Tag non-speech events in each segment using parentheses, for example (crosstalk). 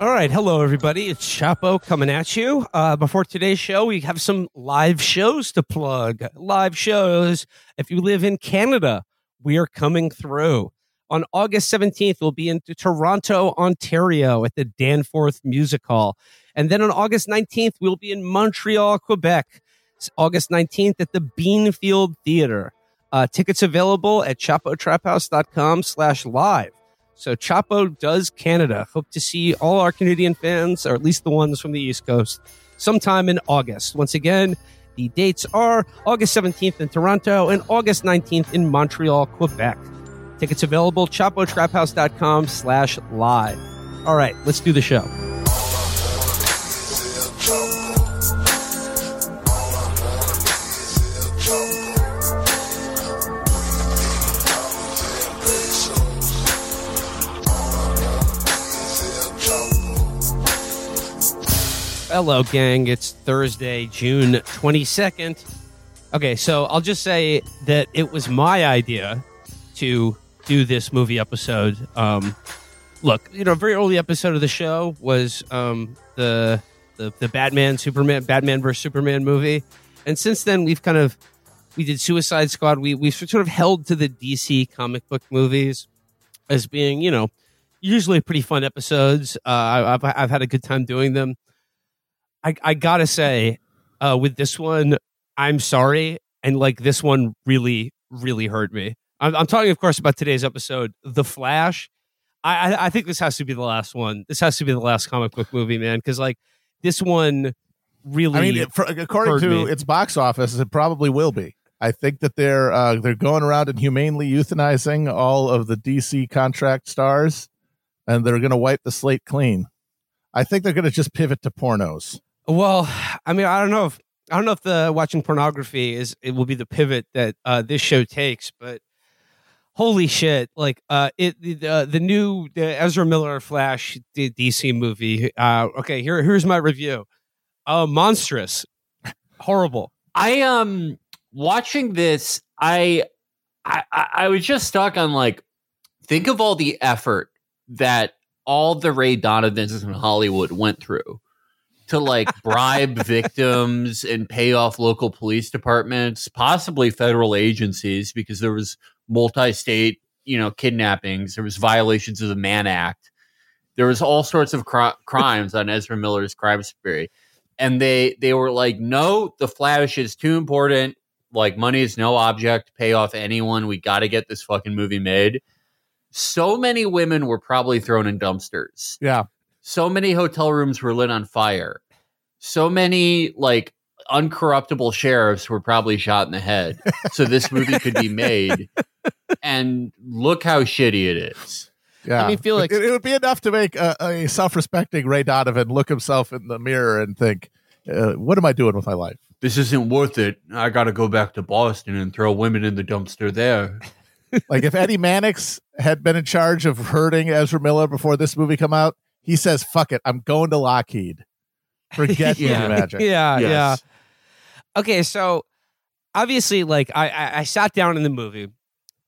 All right, hello everybody. It's Chapo coming at you. Uh, before today's show, we have some live shows to plug. Live shows. If you live in Canada, we are coming through. On August 17th, we'll be in Toronto, Ontario at the Danforth Music Hall. And then on August 19th, we'll be in Montreal, Quebec. It's August 19th at the Beanfield Theater. Uh, tickets available at chapotraphouse.com slash live. So Chapo does Canada. Hope to see all our Canadian fans, or at least the ones from the East Coast, sometime in August. Once again, the dates are August 17th in Toronto and August 19th in Montreal, Quebec. Tickets available, chapotraphouse.com slash live. All right, let's do the show. Hello, gang. It's Thursday, June 22nd. Okay, so I'll just say that it was my idea to do this movie episode. Um, look, you know, a very early episode of the show was um, the, the the Batman Superman Batman versus Superman movie, and since then we've kind of we did Suicide Squad. We we sort of held to the DC comic book movies as being, you know, usually pretty fun episodes. Uh, I've I've had a good time doing them. I, I gotta say, uh, with this one, I'm sorry, and like this one really, really hurt me. I'm, I'm talking, of course, about today's episode, The Flash. I, I, I think this has to be the last one. This has to be the last comic book movie, man, because like this one really. I mean, it, for, according to me. its box office, it probably will be. I think that they're uh, they're going around and humanely euthanizing all of the DC contract stars, and they're going to wipe the slate clean. I think they're going to just pivot to pornos. Well, I mean, I don't know if I don't know if the watching pornography is it will be the pivot that uh, this show takes, but holy shit! Like, uh, it the uh, the new the Ezra Miller Flash DC movie. Uh, okay, here here's my review. Uh, monstrous, horrible. I um watching this, I I I was just stuck on like think of all the effort that all the Ray Donovans in Hollywood went through to like (laughs) bribe victims and pay off local police departments, possibly federal agencies, because there was multi-state, you know, kidnappings, there was violations of the Mann Act, there was all sorts of cri- crimes on Ezra Miller's crime spree, and they they were like, no, the Flash is too important. Like money is no object to pay off anyone. We got to get this fucking movie made. So many women were probably thrown in dumpsters Yeah, so many hotel rooms were lit on fire. So many like uncorruptible sheriffs were probably shot in the head. So this movie could be made. (laughs) And look how shitty it is. yeah. I mean, Felix- it, it would be enough to make a, a self-respecting Ray Donovan look himself in the mirror and think, uh, "What am I doing with my life?" This isn't worth it. I got to go back to Boston and throw women in the dumpster there. like if Eddie Mannix had been in charge of hurting Ezra Miller before this movie come out, he says, "Fuck it, I'm going to Lockheed. Forget (laughs) Yeah. movie magic." yeah, yeah. Okay so obviously like I, I i sat down in the movie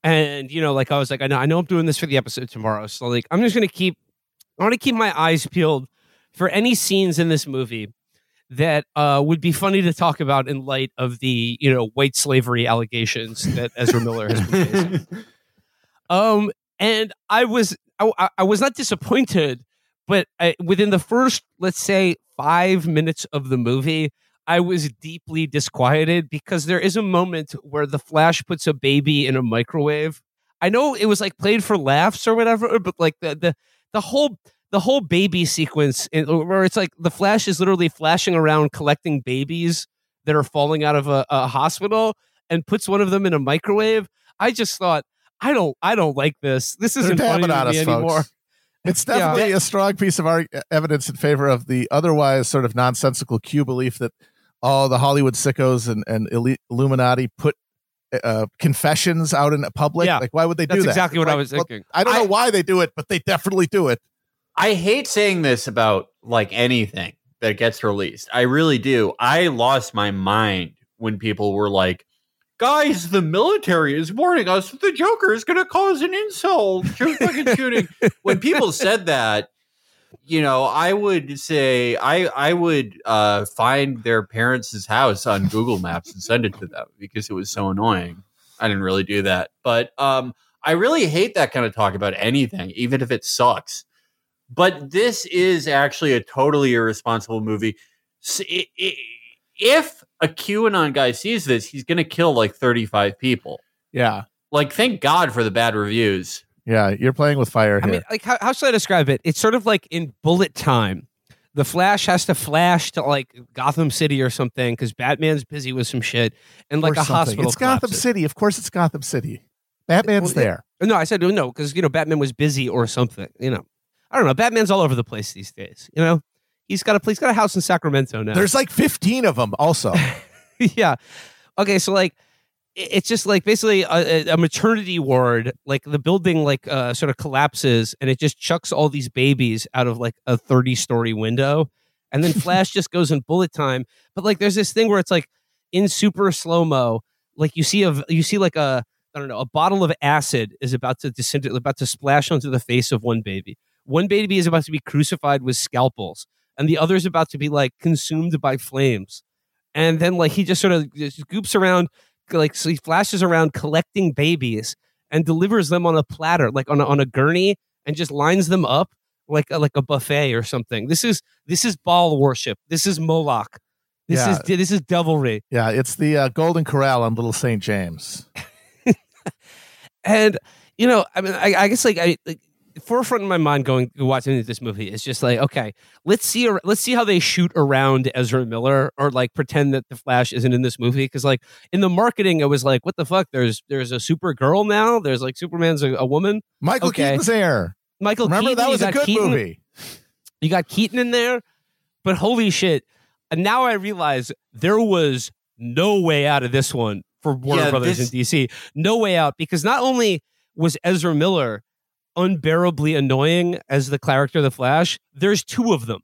and you know like i was like i know i know i'm doing this for the episode tomorrow so like i'm just gonna keep i want to keep my eyes peeled for any scenes in this movie that uh, would be funny to talk about in light of the you know white slavery allegations that Ezra Miller has been facing. (laughs) Um, and I was I, I- I was not disappointed, but I, within the first let's say five minutes of the movie, I was deeply disquieted because there is a moment where the Flash puts a baby in a microwave. I know it was like played for laughs or whatever, but like the the the whole the whole baby sequence in, where it's like the Flash is literally flashing around collecting babies that are falling out of a, a hospital and puts one of them in a microwave. I just thought I don't I don't like this. This They're isn't funny to me us, anymore. folks. It's definitely a strong piece of our evidence in favor of the otherwise sort of nonsensical Q belief that all the Hollywood sickos and, and elite Illuminati put uh, confessions out in public. Yeah, like, why would they do That's that? exactly what I Like, was well, thinking. I don't I- know why they do it, but they definitely do it. I hate saying this about like anything that gets released. I really do. I lost my mind when people were like, guys, the military is warning us that the Joker is going to cause an insult. (laughs) Fucking shooting. when people said that, you know, I would say I I would uh, find their parents' house on Google Maps and send it to them because it was so annoying. I didn't really do that, but um, I really hate that kind of talk about anything, even if it sucks. But this is actually a totally irresponsible movie. S- i- i- If a QAnon guy sees this, he's going to kill like 35 people. Yeah. Like, thank God for the bad reviews. Yeah. You're playing with fire here. I mean, like, how, how should I describe it? It's sort of like in bullet time. The Flash has to flash to like Gotham City or something because Batman's busy with some shit, and like Or a something. hospital. It's Gotham. City. Of course, it's Gotham City. Batman's Well, there. No, I said no because you know Batman was busy or something. You know, I don't know. Batman's all over the place these days. You know, he's got a he's got a house in Sacramento now. There's like 15 of them. Also, (laughs) yeah. Okay, so like it's just like basically a, a- maternity ward. Like the building like uh, sort of collapses and it just chucks all these babies out of like a thirty story window, and then (laughs) Flash just goes in bullet time. But like there's this thing where it's like in super slow mo, like you see a you see like a I don't know a bottle of acid is about to disintegrate, about to splash onto the face of one baby. One baby is about to be crucified with scalpels, and the other is about to be like consumed by flames and then like he just sort of just goops around like so he flashes around collecting babies and delivers them on a platter like on a, on a gurney and just lines them up like a, like a buffet or something this is this is Baal worship this is moloch this Yeah. is this is devilry yeah, it's the uh, Golden Corral on Little St. James. (laughs) and you know i mean i, I guess like i like, forefront in my mind going watching this movie is just like okay let's see let's see how they shoot around ezra miller or like pretend that the flash isn't in this movie. Because like in the marketing it was like what the fuck? There's there's a super girl now? There's like superman's a, a woman? Michael Okay. Keaton's there. michael Remember keaton that was a good Keaton- movie. you got keaton in there? But holy shit. And now i realize there was no way out of this one for warner Yeah, brothers this- in dc no way out because not only was ezra miller unbearably annoying as the character of the Flash, there's two of them.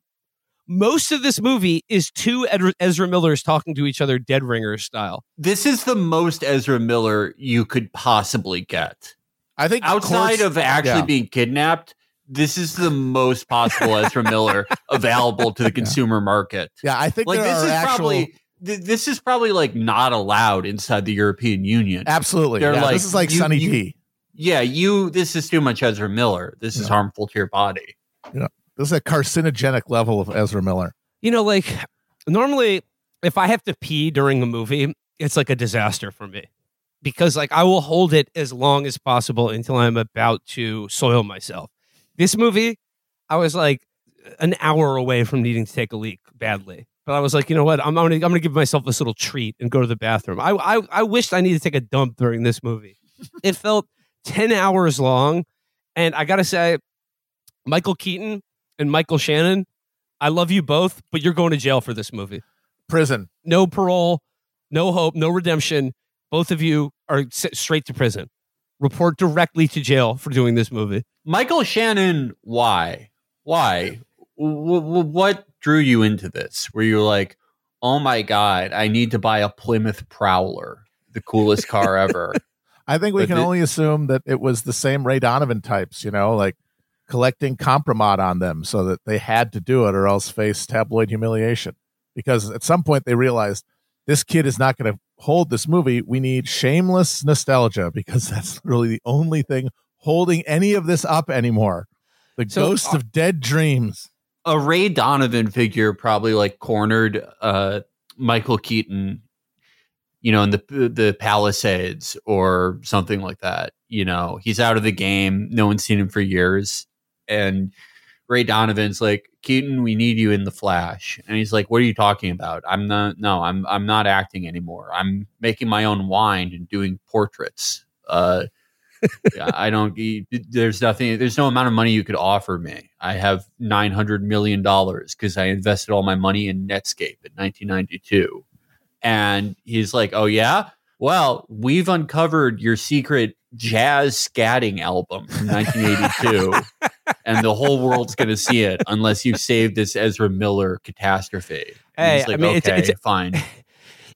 Most of this movie is two Ed- Ezra Millers talking to each other, Dead ringer style. This is the most Ezra Miller you could possibly get. I think outside Courts- of actually yeah. being kidnapped, this is the most possible Ezra Miller (laughs) available to the consumer market. yeah, I think Like there this are is actual. probably th- this is probably like not allowed inside the European Union. absolutely, they're yeah, like, this is like you- Sunny you- D. Yeah, you this is too much Ezra Miller. This is harmful to your body. Yeah. This is a carcinogenic level of Ezra Miller. You know, like normally if I have to pee during a movie, it's like a disaster for me because like I will hold it as long as possible until I'm about to soil myself. This movie, I was like an hour away from needing to take a leak badly. But I was like, you know what? I'm, I'm gonna I'm gonna give myself this little treat and go to the bathroom. I I, I wished I needed to take a dump during this movie. it felt ten hours long, and I gotta say, Michael Keaton and Michael Shannon, I love you both, but you're going to jail for this movie. Prison. No parole, no hope, no redemption. Both of you are s- straight to prison. Report directly to jail for doing this movie. Michael Shannon, why? Why? W- w- what drew you into this? Were you like, oh my god, I need to buy a Plymouth Prowler, the coolest car ever? (laughs) I think we But can the- only assume that it was the same Ray Donovan types, you know, like collecting compromat on them so that they had to do it or else face tabloid humiliation. Because at some point they realized this kid is not going to hold this movie. We need shameless nostalgia because (laughs) that's really the only thing holding any of this up anymore. The So, ghost uh, of dead dreams. a Ray Donovan figure probably like cornered uh, Michael Keaton, you know, in the the Palisades or something like that. You know, he's out of the game. No one's seen him for years, and Ray Donovan's like, Keaton, we need you in the Flash, and he's like, What are you talking about? I'm not. No, I'm. I'm not acting anymore. I'm making my own wine and doing portraits. Uh, I don't. There's nothing. There's no amount of money you could offer me. I have nine hundred million dollars because I invested all my money in Netscape in 1992. And he's like, "Oh yeah, well, we've uncovered your secret jazz scatting album from (laughs) 1982, and the whole world's going to see it unless you save this Ezra Miller catastrophe." And Hey, he's like, I mean, it's- okay, it's- fine. (laughs)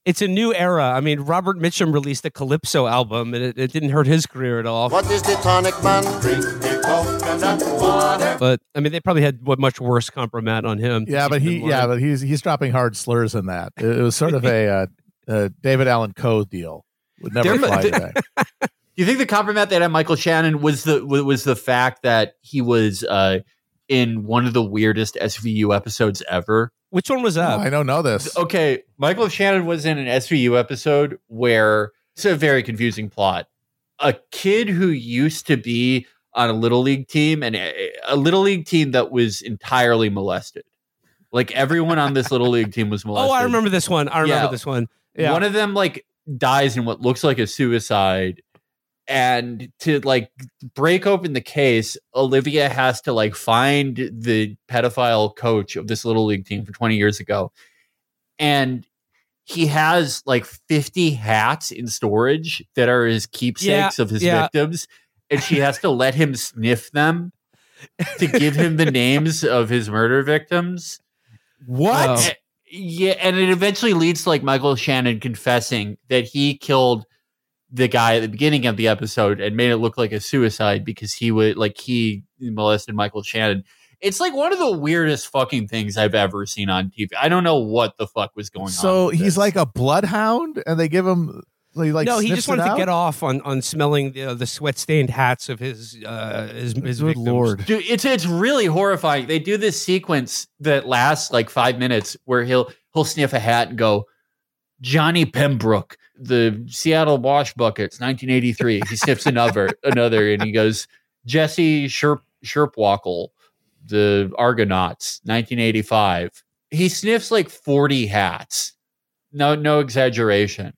it's a new era. I mean, Robert Mitchum released a Calypso album, and it, it didn't hurt his career at all. What is the tonic man? Drink me coconut water. But I mean, they probably had what much worse compromat on him. Yeah, but he yeah, but he's he's dropping hard slurs in that. It, it was sort of a uh, uh, David Allan Coe deal. Would never There- fly there- today. (laughs) Do you think the compliment that had Michael Shannon was the was the fact that he was uh, in one of the weirdest SVU episodes ever? Which one was Oh, that? I don't know this. Okay, Michael Shannon was in an SVU episode where it's a very confusing plot. A kid who used to be on a little league team and a, a little league team that was entirely molested. Like everyone on this little league team was molested. (laughs) oh, I remember this one. I remember Yeah. this one. Yeah. One of them like dies in what looks like a suicide. And to like break open the case, Olivia has to like find the pedophile coach of this little league team from 20 years ago. And he has like 50 hats in storage that are his keepsakes of his yeah. victims. And she has to let him sniff them to give him the names of his murder victims. What? Oh. Yeah, and it eventually leads to like Michael Shannon confessing that he killed the guy at the beginning of the episode and made it look like a suicide because he would like he molested Michael Shannon. It's like one of the weirdest fucking things I've ever seen on TV. I don't know what the fuck was going on. So he's this. like a bloodhound, and they give him he like no, he just wanted to get off on on smelling the, the sweat stained hats of his uh, his his Good victims. lord. Dude, it's it's really horrifying. They do this sequence that lasts like five minutes where he'll he'll sniff a hat and go, Johnny Pembroke, the Seattle Wash Buckets, 1983. He sniffs another (laughs) another and he goes, Jesse Sherp Sherpwalkel, the Argonauts, 1985. He sniffs like 40 hats. No, no exaggeration.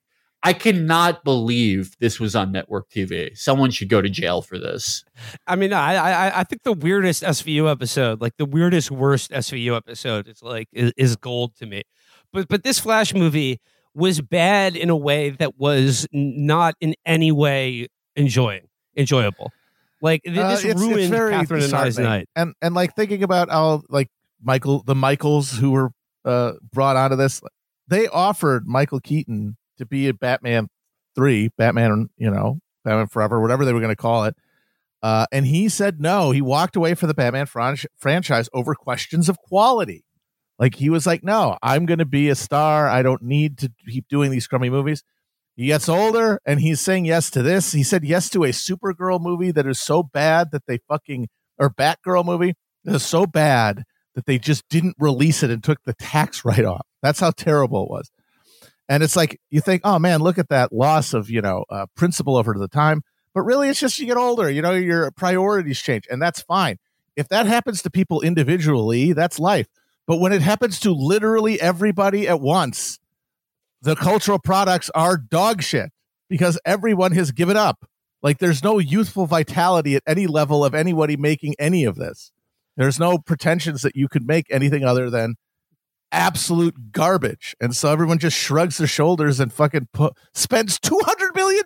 I cannot believe this was on network TV. Someone should go to jail for this. I mean, I, I I think the weirdest SVU episode, like the weirdest worst SVU episode, is like is, is gold to me. But but this Flash movie was bad in a way that was not in any way enjoying enjoyable. Like th- Uh, this it's- it's ruined very Catherine and I's night. And and like thinking about how like Michael the Michaels who were uh brought onto this, they offered Michael Keaton to be a Batman three, Batman, you know, Batman Forever, whatever they were going to call it. Uh, and he said no. He walked away for the Batman fran- franchise over questions of quality. Like he was like, no, I'm going to be a star. I don't need to keep doing these crummy movies. He gets older and he's saying yes to this. He said yes to a Supergirl movie that is so bad that they fucking, or Batgirl movie that is so bad that they just didn't release it and took the tax write off. That's how terrible it was. And it's like, you think, oh man, look at that loss of, you know, uh, principle over the time. But really, it's just you get older, you know, your priorities change, and that's fine. If that happens to people individually, that's life. But when it happens to literally everybody at once, the cultural products are dog shit because everyone has given up. Like there's no youthful vitality at any level of anybody making any of this. There's no pretensions that you could make anything other than absolute garbage. And so everyone just shrugs their shoulders and fucking put, spends $200 million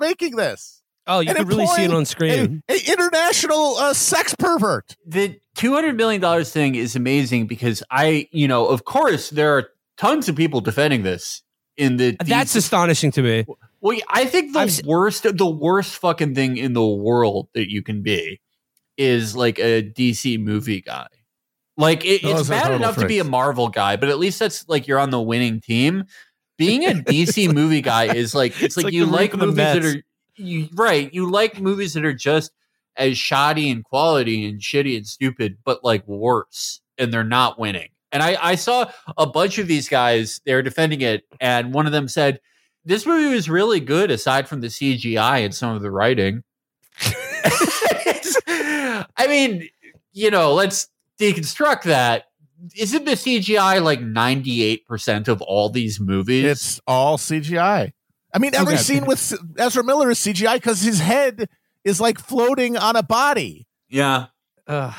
making this. Oh, you And can really see it on screen. A, a international uh, sex pervert. the two hundred million dollars thing is amazing because I, you know, of course, there are tons of people defending this in the. That's DC astonishing to me. well, I think the I've worst, the worst fucking thing in the world that you can be is like a DC movie guy. Like it, it's bad total enough to be a. Marvel guy, but at least that's like you're on the winning team. Being a DC (laughs) movie guy is like it's, It's like, like you like Root of the movies that are you right. You like movies that are just as shoddy in quality and shitty and stupid, but like worse, and they're not winning. And I, I saw a bunch of these guys, they were defending it, and one of them said, This movie was really good aside from the CGI and some of the writing. (laughs) I mean, you know, let's deconstruct that. Isn't the CGI like 98% of all these movies? It's all CGI. I mean, every Okay. scene with Ezra Miller is CGI because his head is like floating on a body. yeah. Ugh.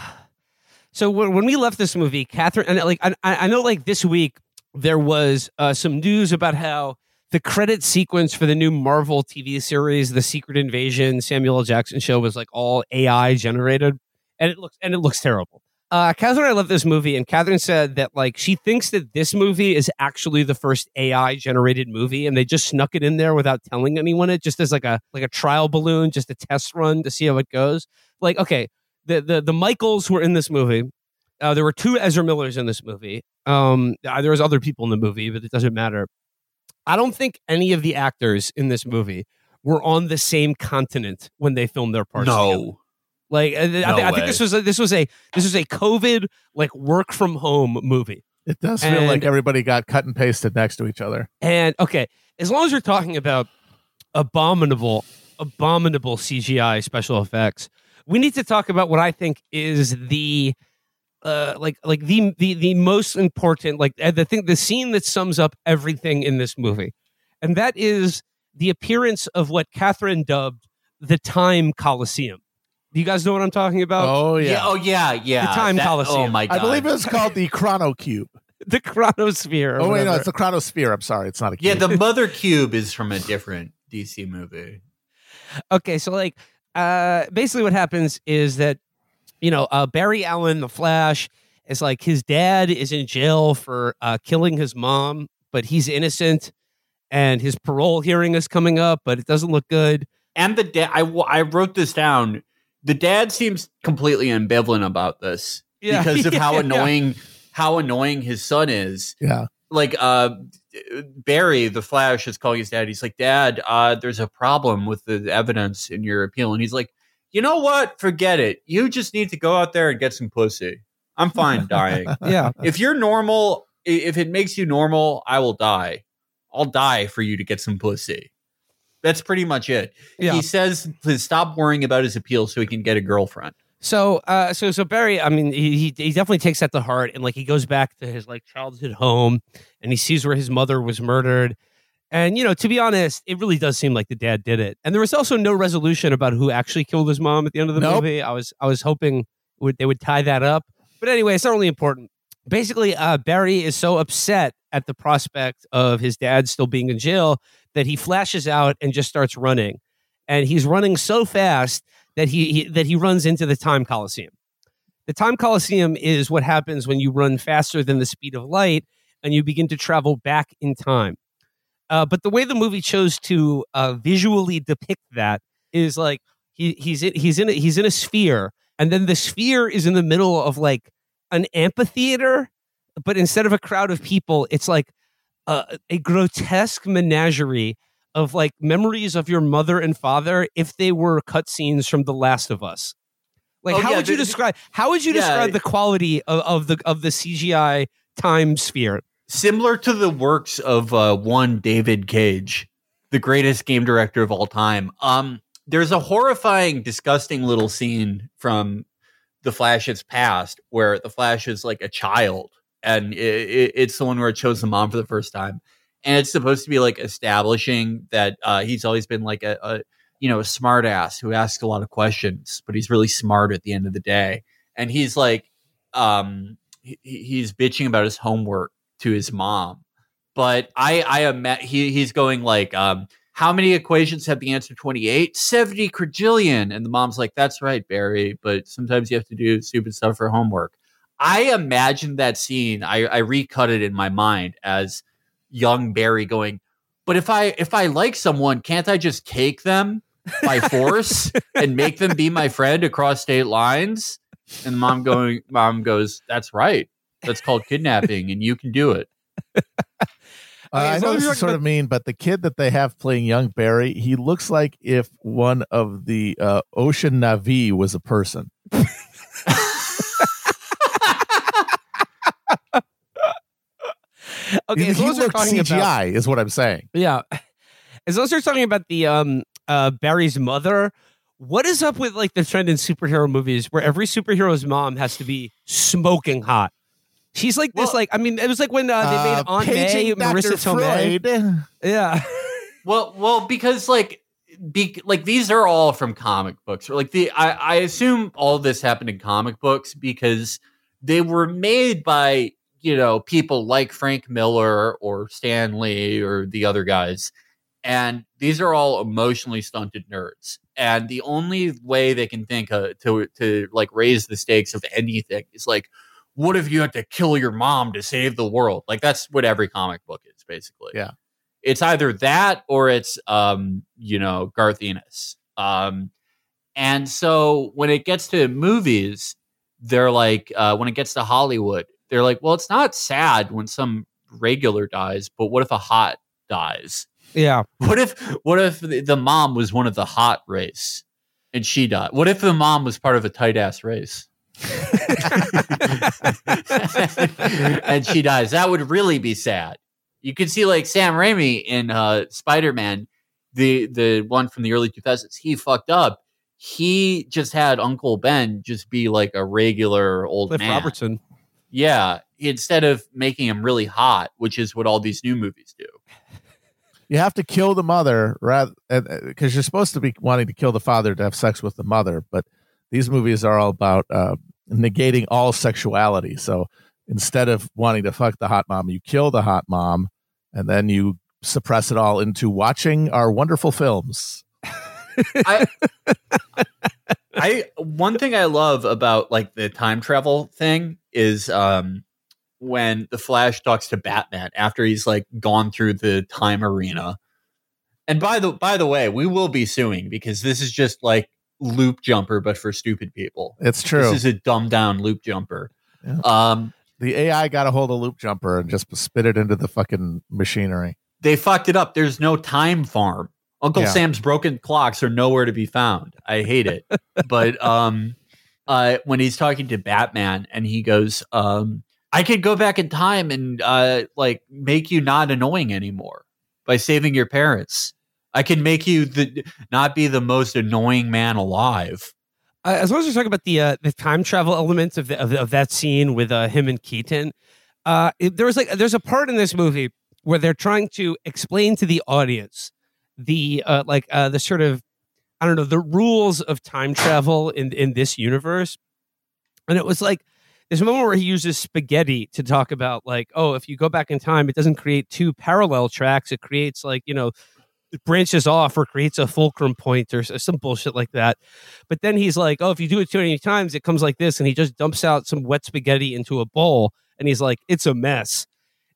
so when, when we left this movie, Catherine, and like I, I I know, like this week there was uh, some news about how the credit sequence for the new Marvel TV series, The Secret Invasion, Samuel L. Jackson show was like all AI generated, and it looks and it looks terrible. Uh, Catherine, I love this movie, and Catherine said that like she thinks that this movie is actually the first AI generated movie, and they just snuck it in there without telling anyone it, just as like a like a trial balloon, just a test run to see how it goes. Like, okay, the the the Michaels were in this movie. Uh, there were two Ezra Millers in this movie. Um, uh, there was other people in the movie, but it doesn't matter. I don't think any of the actors in this movie were on the same continent when they filmed their parts. together. Like uh, I, thi- I think this was a, this was a this was a COVID like work from home movie. It does feel like everybody got cut and pasted next to each other. And okay, as long as you're talking about abominable, abominable CGI special effects, we need to talk about what I think is the uh like like the the the most important like uh, the thing the scene that sums up everything in this movie. And that is the appearance of what Catherine dubbed the time coliseum. Do you guys know what I'm talking about? Oh yeah. yeah. Oh yeah. Yeah. The Time That- Coliseum. Oh my god. I believe it was called the Chrono Cube. (laughs) The chronosphere. Oh wait, no, it's the Chronosphere. I'm sorry, it's not a cube. Yeah, the (laughs) Mother Cube is from a different DC movie. okay so like uh basically what happens is that you know uh barry allen the flash is like his dad is in jail for uh killing his mom but he's innocent and his parole hearing is coming up but it doesn't look good And the dad, I, w- I wrote this down. The dad seems completely ambivalent about this Yeah. because of how (laughs) Yeah. annoying how annoying his son is. yeah. Like uh, Barry, the Flash, is calling his dad. He's like, "Dad, uh, there's a problem with the evidence in your appeal," and he's like, "You know what? Forget it. You just need to go out there and get some pussy. I'm fine (laughs) dying." yeah if you're normal, if it makes you normal, I will die. I'll die for you to get some pussy. That's pretty much it. Yeah. He says to stop worrying about his appeal so he can get a girlfriend. so uh so so barry i mean he, he definitely takes that to heart and like he goes back to his like childhood home and he sees where his mother was murdered and you know to be honest it really does seem like the dad did it and there was also no resolution about who actually killed his mom at the end of the Nope. movie i was i was hoping would they would tie that up but anyway it's not really important basically uh barry is so upset at the prospect of his dad still being in jail that he flashes out and just starts running. And he's running so fast that he, he that he runs into the time coliseum. The time coliseum is what happens when you run faster than the speed of light and you begin to travel back in time. Uh, but the way the movie chose to uh, visually depict that is like he, he's in, he's in a, he's in a sphere and then the sphere is in the middle of like an amphitheater but instead of a crowd of people it's like a, a grotesque menagerie of like memories of your mother and father if they were cutscenes from The Last of Us. Like, Oh, how yeah, would you the- describe? How would you Yeah. describe the quality of, of the of the CGI time sphere? Similar to the works of uh, one David Cage, the greatest game director of all time. Um, there's a horrifying, disgusting little scene from the Flash's past where the Flash is like a child, and i i it's the one where it shows the mom for the first time, and it's supposed to be like establishing that uh, he's always been like a, a you know a smart ass who asks a lot of questions, but he's really smart at the end of the day, and he's like, um, he, he's bitching about his homework to his mom, but I I am he he's going like um. How many equations have the answer 28? 70 quadrillion. And the mom's like, that's right, Barry, but sometimes you have to do stupid stuff for homework. I imagine that scene, I, I recut it in my mind as young Barry going, but if I if I like someone, can't I just take them by (laughs) force and make them be my friend across state lines? And mom going mom goes, That's right. That's called kidnapping, and you can do it. Uh, Okay, I know long as this is sort talking of mean, but the kid that they have playing young Barry, he looks like if one of the uh, Ocean Na'vi was a person. (laughs) (laughs) Okay, he as long he as we're talking CGI, about is what I'm saying. yeah, (laughs) as long as we're talking about the um uh Barry's mother. What is up with like the trend in superhero movies where every superhero's mom has to be smoking hot? She's like this, Well- like I mean, it was like when uh, they made Uh, Aunt May, paging Marissa Dr. Tomei. Freud. Yeah, (laughs) Well, well, because like, be, like these are all from comic books. Or like the, I, I assume all this happened in comic books because they were made by you know people like Frank Miller or Stan Lee or the other guys, and these are all emotionally stunted nerds. And the only way they can think uh, to to like raise the stakes of anything is like, what if you had to kill your mom to save the world? Like that's what every comic book is basically. Yeah. it's either that or it's um you know Garth Ennis. Um, and so when it gets to movies, they're like, uh, when it gets to Hollywood, they're like, well, it's not sad when some regular dies, but what if a hot dies? Yeah. What if what if the mom was one of the hot race and she died? What if the mom was part of a tight ass race? (laughs) and she dies. That would really be sad. You can see like Sam Raimi in uh, Spider Man, the the one from the early 2000s. He fucked up. He just had Uncle Ben just be like a regular old Cliff man. Robertson. Yeah, instead of making him really hot, which is what all these new movies do. You have to kill the mother rather because you're supposed to be wanting to kill the father to have sex with the mother, but these movies are all about uh, negating all sexuality. So instead of wanting to fuck the hot mom, you kill the hot mom, and then you suppress it all into watching our wonderful films. (laughs) I, I one thing I love about like the time travel thing is um when the Flash talks to Batman after he's like gone through the time arena. And by the by the way, we will be suing because this is just like loop jumper but for stupid people. It's true. This is a dumbed down loop jumper. Yeah. Um the AI got a hold of loop jumper and just spit it into the fucking machinery. they fucked it up. There's no time farm. Uncle Yeah. Sam's broken clocks are nowhere to be found. I hate it. but (laughs) um uh when he's talking to Batman and he goes, um, I could go back in time and uh like make you not annoying anymore by saving your parents. I can make you the not be the most annoying man alive. Uh, as long as we're talking about the uh, the time travel elements of, the, of, of that scene with uh, him and Keaton, uh, there was like there's a part in this movie where they're trying to explain to the audience the uh, like uh, the sort of I don't know the rules of time travel in in this universe, and it was like there's a moment where he uses spaghetti to talk about like oh if you go back in time it doesn't create two parallel tracks it creates like you know it branches off or creates a fulcrum point or some bullshit like that. But then he's like, "Oh, if you do it too many times, it comes like this," and he just dumps out some wet spaghetti into a bowl, and he's like, "It's a mess."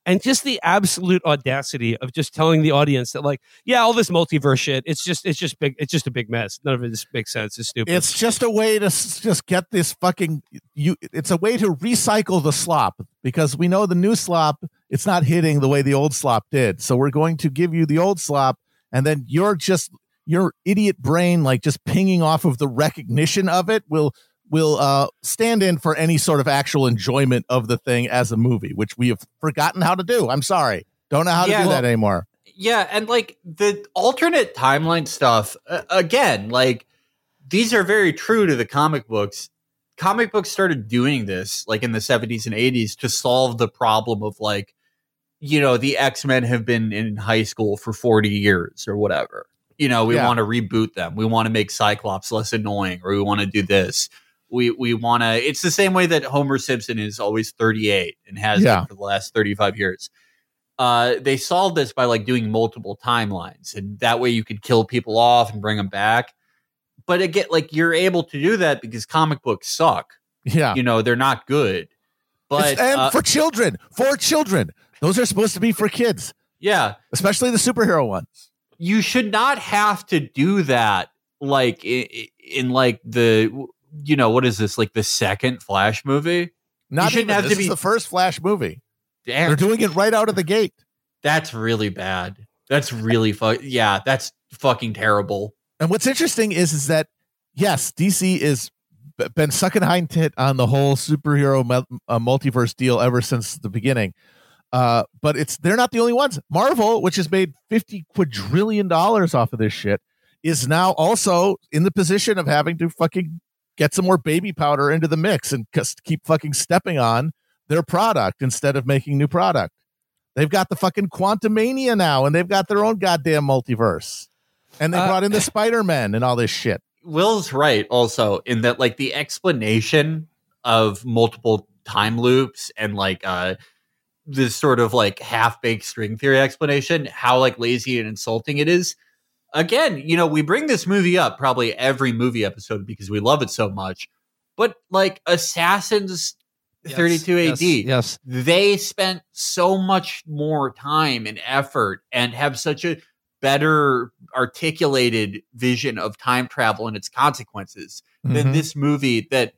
And just the absolute audacity of just telling the audience that, like, yeah, all this multiverse shit, it's just, it's just big, it's just a big mess. None of it is- makes sense. It's stupid. It's just a way to just get this fucking you. It's a way to recycle the slop because we know the new slop. It's not hitting the way the old slop did. So we're going to give you the old slop, and then you're just your idiot brain, like just pinging off of the recognition of it, will will uh, stand in for any sort of actual enjoyment of the thing as a movie, which we have forgotten how to do. I'm sorry, don't know how to do well- that anymore. Yeah, and like the alternate timeline stuff uh, again, like these are very true to the comic books. Comic books started doing this like in the 70s and 80s to solve the problem of like you know, the X-Men have been in high school for 40 years or whatever. You know, we Yeah. want to reboot them. We want to make Cyclops less annoying or we want to do this. We we want to it's the same way that Homer Simpson is always 38 and has Yeah. been for the last 35 years uh, they solved this by like doing multiple timelines, and that way you could kill people off and bring them back. But again, like you're able to do that because comic books suck. Yeah, You know, they're not good. But uh, for children, for children, those are supposed to be for kids, yeah, especially the superhero ones. you should not have to do that. Like in, in like the you know what is this like the second Flash movie? Not shouldn't even, have this to is be- the first Flash movie. Damn. They're doing it right out of the gate. that's really bad. That's really fu- Yeah, that's fucking terrible. And what's interesting is is that yes, DC is been sucking hind tit on the whole superhero uh, multiverse deal ever since the beginning. Uh, but it's they're not the only ones. Marvel, which has made fifty quadrillion dollars off of this shit, is now also in the position of having to fucking get some more baby powder into the mix and just keep fucking stepping on their product instead of making new product. They've got the fucking Quantumania now, and they've got their own goddamn multiverse. And they Uh, brought in the (laughs) Spider Man and all this shit. Will's right also in that like the explanation of multiple time loops and like uh this sort of like half baked string theory explanation, how like lazy and insulting it is. Again, you know, we bring this movie up probably every movie episode because we love it so much. But like Assassins Yes, 32 AD, yes, yes. they spent so much more time and effort and have such a better articulated vision of time travel and its consequences than Mhm. this movie that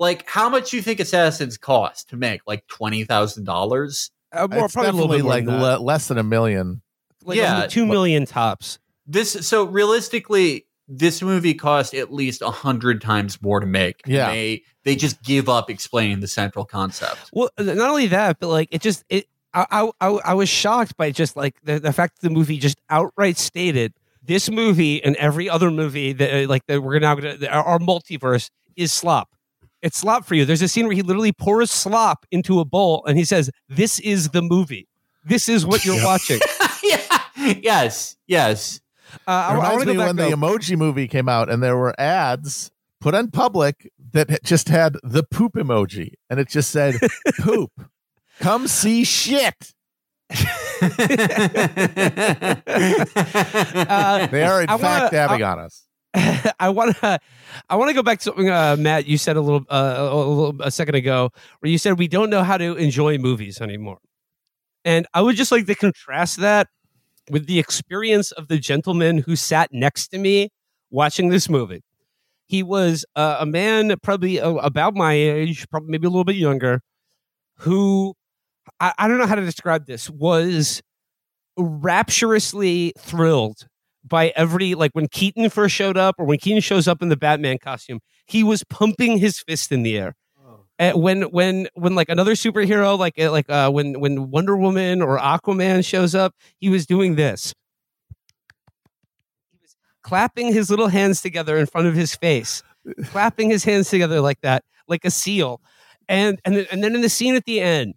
like how much do you think assassins cost to make like $20000 Uh, more, probably a little bit more like than that. le- less than a million. like yeah, two million tops. This so realistically this movie cost at least a hundred times more to make Yeah. they they just give up explaining the central concept Well, not only that, but like it just it. I I I, I was shocked by just like the, the fact that the movie just outright stated this movie and every other movie that uh, like that we're now gonna our, our multiverse is slop. It's slop for you. There's a scene where he literally pours slop into a bowl and he says, "This is the movie. This is what you're watching." (laughs) yeah yes yes Uh, I, It reminds to me when though. the emoji movie came out and there were ads put on public that just had the poop emoji and it just said (laughs) poop. Come see shit. Uh, They are in I fact dabbing on us. (laughs) I want to, I want to go back to something, uh, Matt. You said a little, uh, a, little, a second ago, where you said we don't know how to enjoy movies anymore, and I would just like to contrast that with the experience of the gentleman who sat next to me watching this movie. He was uh, a man, probably uh, about my age, probably maybe a little bit younger, who I, I don't know how to describe this was rapturously thrilled by every like when Keaton first showed up or when Keaton shows up in the Batman costume, he was pumping his fist in the air. And when when when like another superhero like uh, like uh, when when Wonder Woman or Aquaman shows up, he was doing this. He was clapping his little hands together in front of his face, (laughs) clapping his hands together like that, like a seal. And and then, and then in the scene at the end,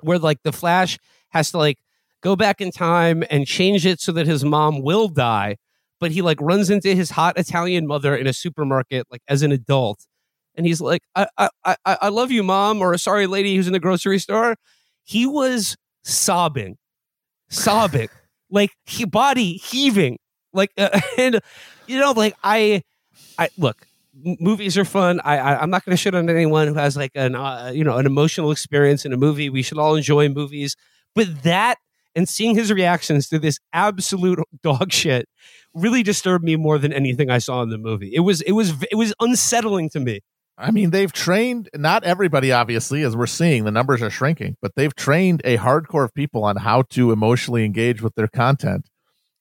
where like the Flash has to like go back in time and change it so that his mom will die, but he like runs into his hot Italian mother in a supermarket like as an adult, and he's like, "I I I, I love you, mom," or a "Sorry, lady who's in the grocery store." He was sobbing, sobbing, (laughs) like he body heaving, like uh, (laughs) and you know, like I, I look. Movies are fun. I, I I'm not going to shit on anyone who has like an uh, you know an emotional experience in a movie. We should all enjoy movies, but that and seeing his reactions to this absolute (laughs) dog shit really disturbed me more than anything I saw in the movie. It was it was it was unsettling to me. I mean, they've trained not everybody, obviously, as we're seeing, the numbers are shrinking, but they've trained a hardcore of people on how to emotionally engage with their content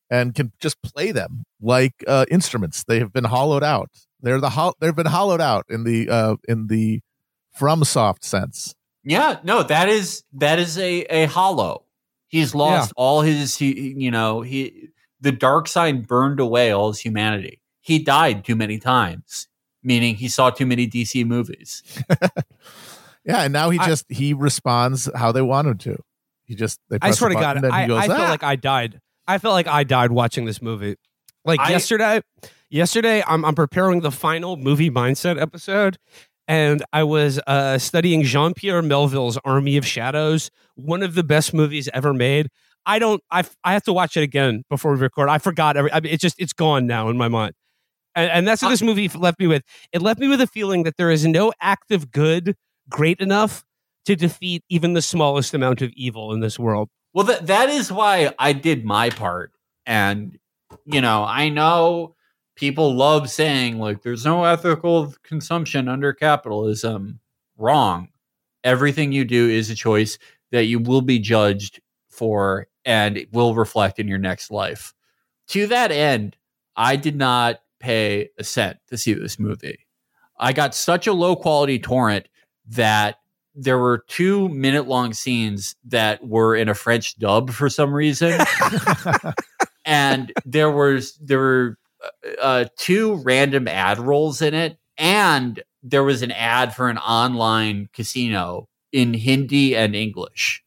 and can just play them like uh, instruments. They have been hollowed out. They're the ho- they've been hollowed out in the uh, in the FromSoft sense. Yeah, no, that is that is a a hollow. He's lost all his he, you know, he the dark side burned away all his humanity. He died too many times, meaning he saw too many DC movies. (laughs) Yeah, and now he I- just he responds how they want him to. He just they I press swear a to God, and he I, goes, I felt "Ah." like I died. I felt like I died watching this movie. Like I- yesterday, yesterday I'm I'm preparing the final movie mindset episode, and I was uh, studying Jean Pierre Melville's Army of Shadows, one of the best movies ever made. I don't. I I have to watch it again before we record. I forgot every. I mean, it's just it's gone now in my mind, and, and that's what this movie left me with. It left me with a feeling that there is no act of good great enough to defeat even the smallest amount of evil in this world. Well, that that is why I did my part, and you know, I know people love saying like there's no ethical consumption under capitalism. Wrong. Everything you do is a choice that you will be judged for, and it will reflect in your next life. To that end, I did not pay a cent to see this movie. I got such a low quality torrent that there were two minute long scenes that were in a French dub for some reason, (laughs) and there was there were uh, uh, two random ad rolls in it, and there was an ad for an online casino in Hindi and English.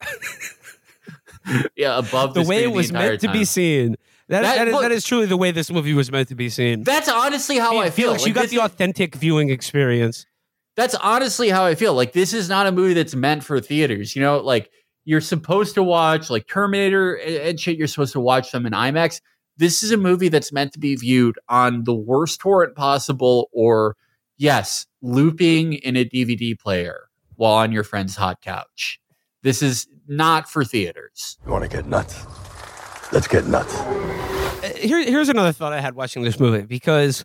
(laughs) yeah, above the the way it was meant to be seen. That, That- that, is, look- that is truly the way this movie was meant to be seen. That's honestly how I feel. Felix, you got this the is- authentic viewing experience. that's honestly how I feel. Like this is not a movie that's meant for theaters. You know, like you're supposed to watch like Terminator and shit. You're supposed to watch them in IMAX. This is a movie that's meant to be viewed on the worst torrent possible, or yes, looping in a DVD player while on your friend's hot couch. This is not for theaters. You want to get nuts? Let's get nuts. Uh, Here, here's another thought I had watching this movie because,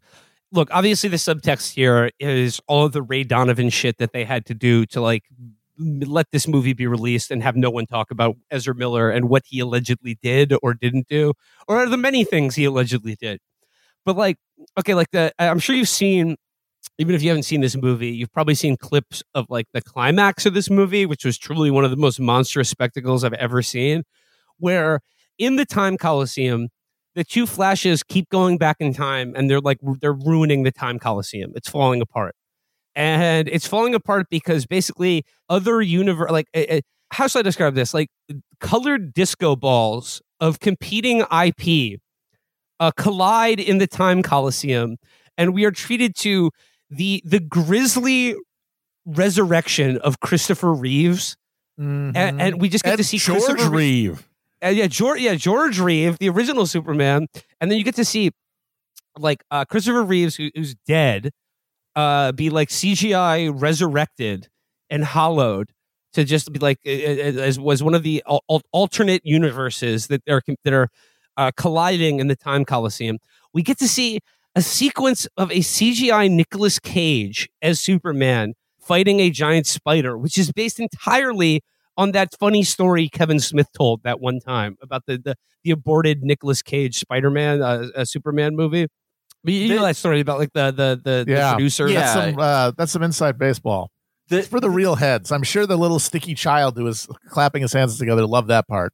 look, obviously the subtext here is all of the Ray Donovan shit that they had to do to like let this movie be released and have no one talk about Ezra Miller and what he allegedly did or didn't do, or the many things he allegedly did. But like, okay, like the I'm sure you've seen, even if you haven't seen this movie, you've probably seen clips of like the climax of this movie, which was truly one of the most monstrous spectacles I've ever seen, where in the time coliseum the two flashes keep going back in time and they're like they're ruining the time coliseum. It's falling apart. And it's falling apart because basically other universe like uh, uh, how should i describe this? Like colored disco balls of competing ip uh, collide in the time coliseum and we are treated to the the grisly resurrection of christopher reeves. And, and we just get Mm-hmm. To see George Christopher Reeve- Uh, yeah, George, yeah, George Reeve, the original Superman, and then you get to see like uh, Christopher Reeves, who, who's dead, uh, be like CGI resurrected and hollowed to just be like as was one of the al- alternate universes that are that are uh, colliding in the time coliseum. We get to see a sequence of a CGI Nicolas Cage as Superman fighting a giant spider, which is based entirely on that funny story Kevin Smith told that one time about the the, the aborted Nicolas Cage Spider Man, uh, a Superman movie. But you know that story about like the the the, the producer. Yeah. That's some uh, that's some inside baseball. The- It's for the real heads. I'm sure the little sticky child who was clapping his hands together loved that part.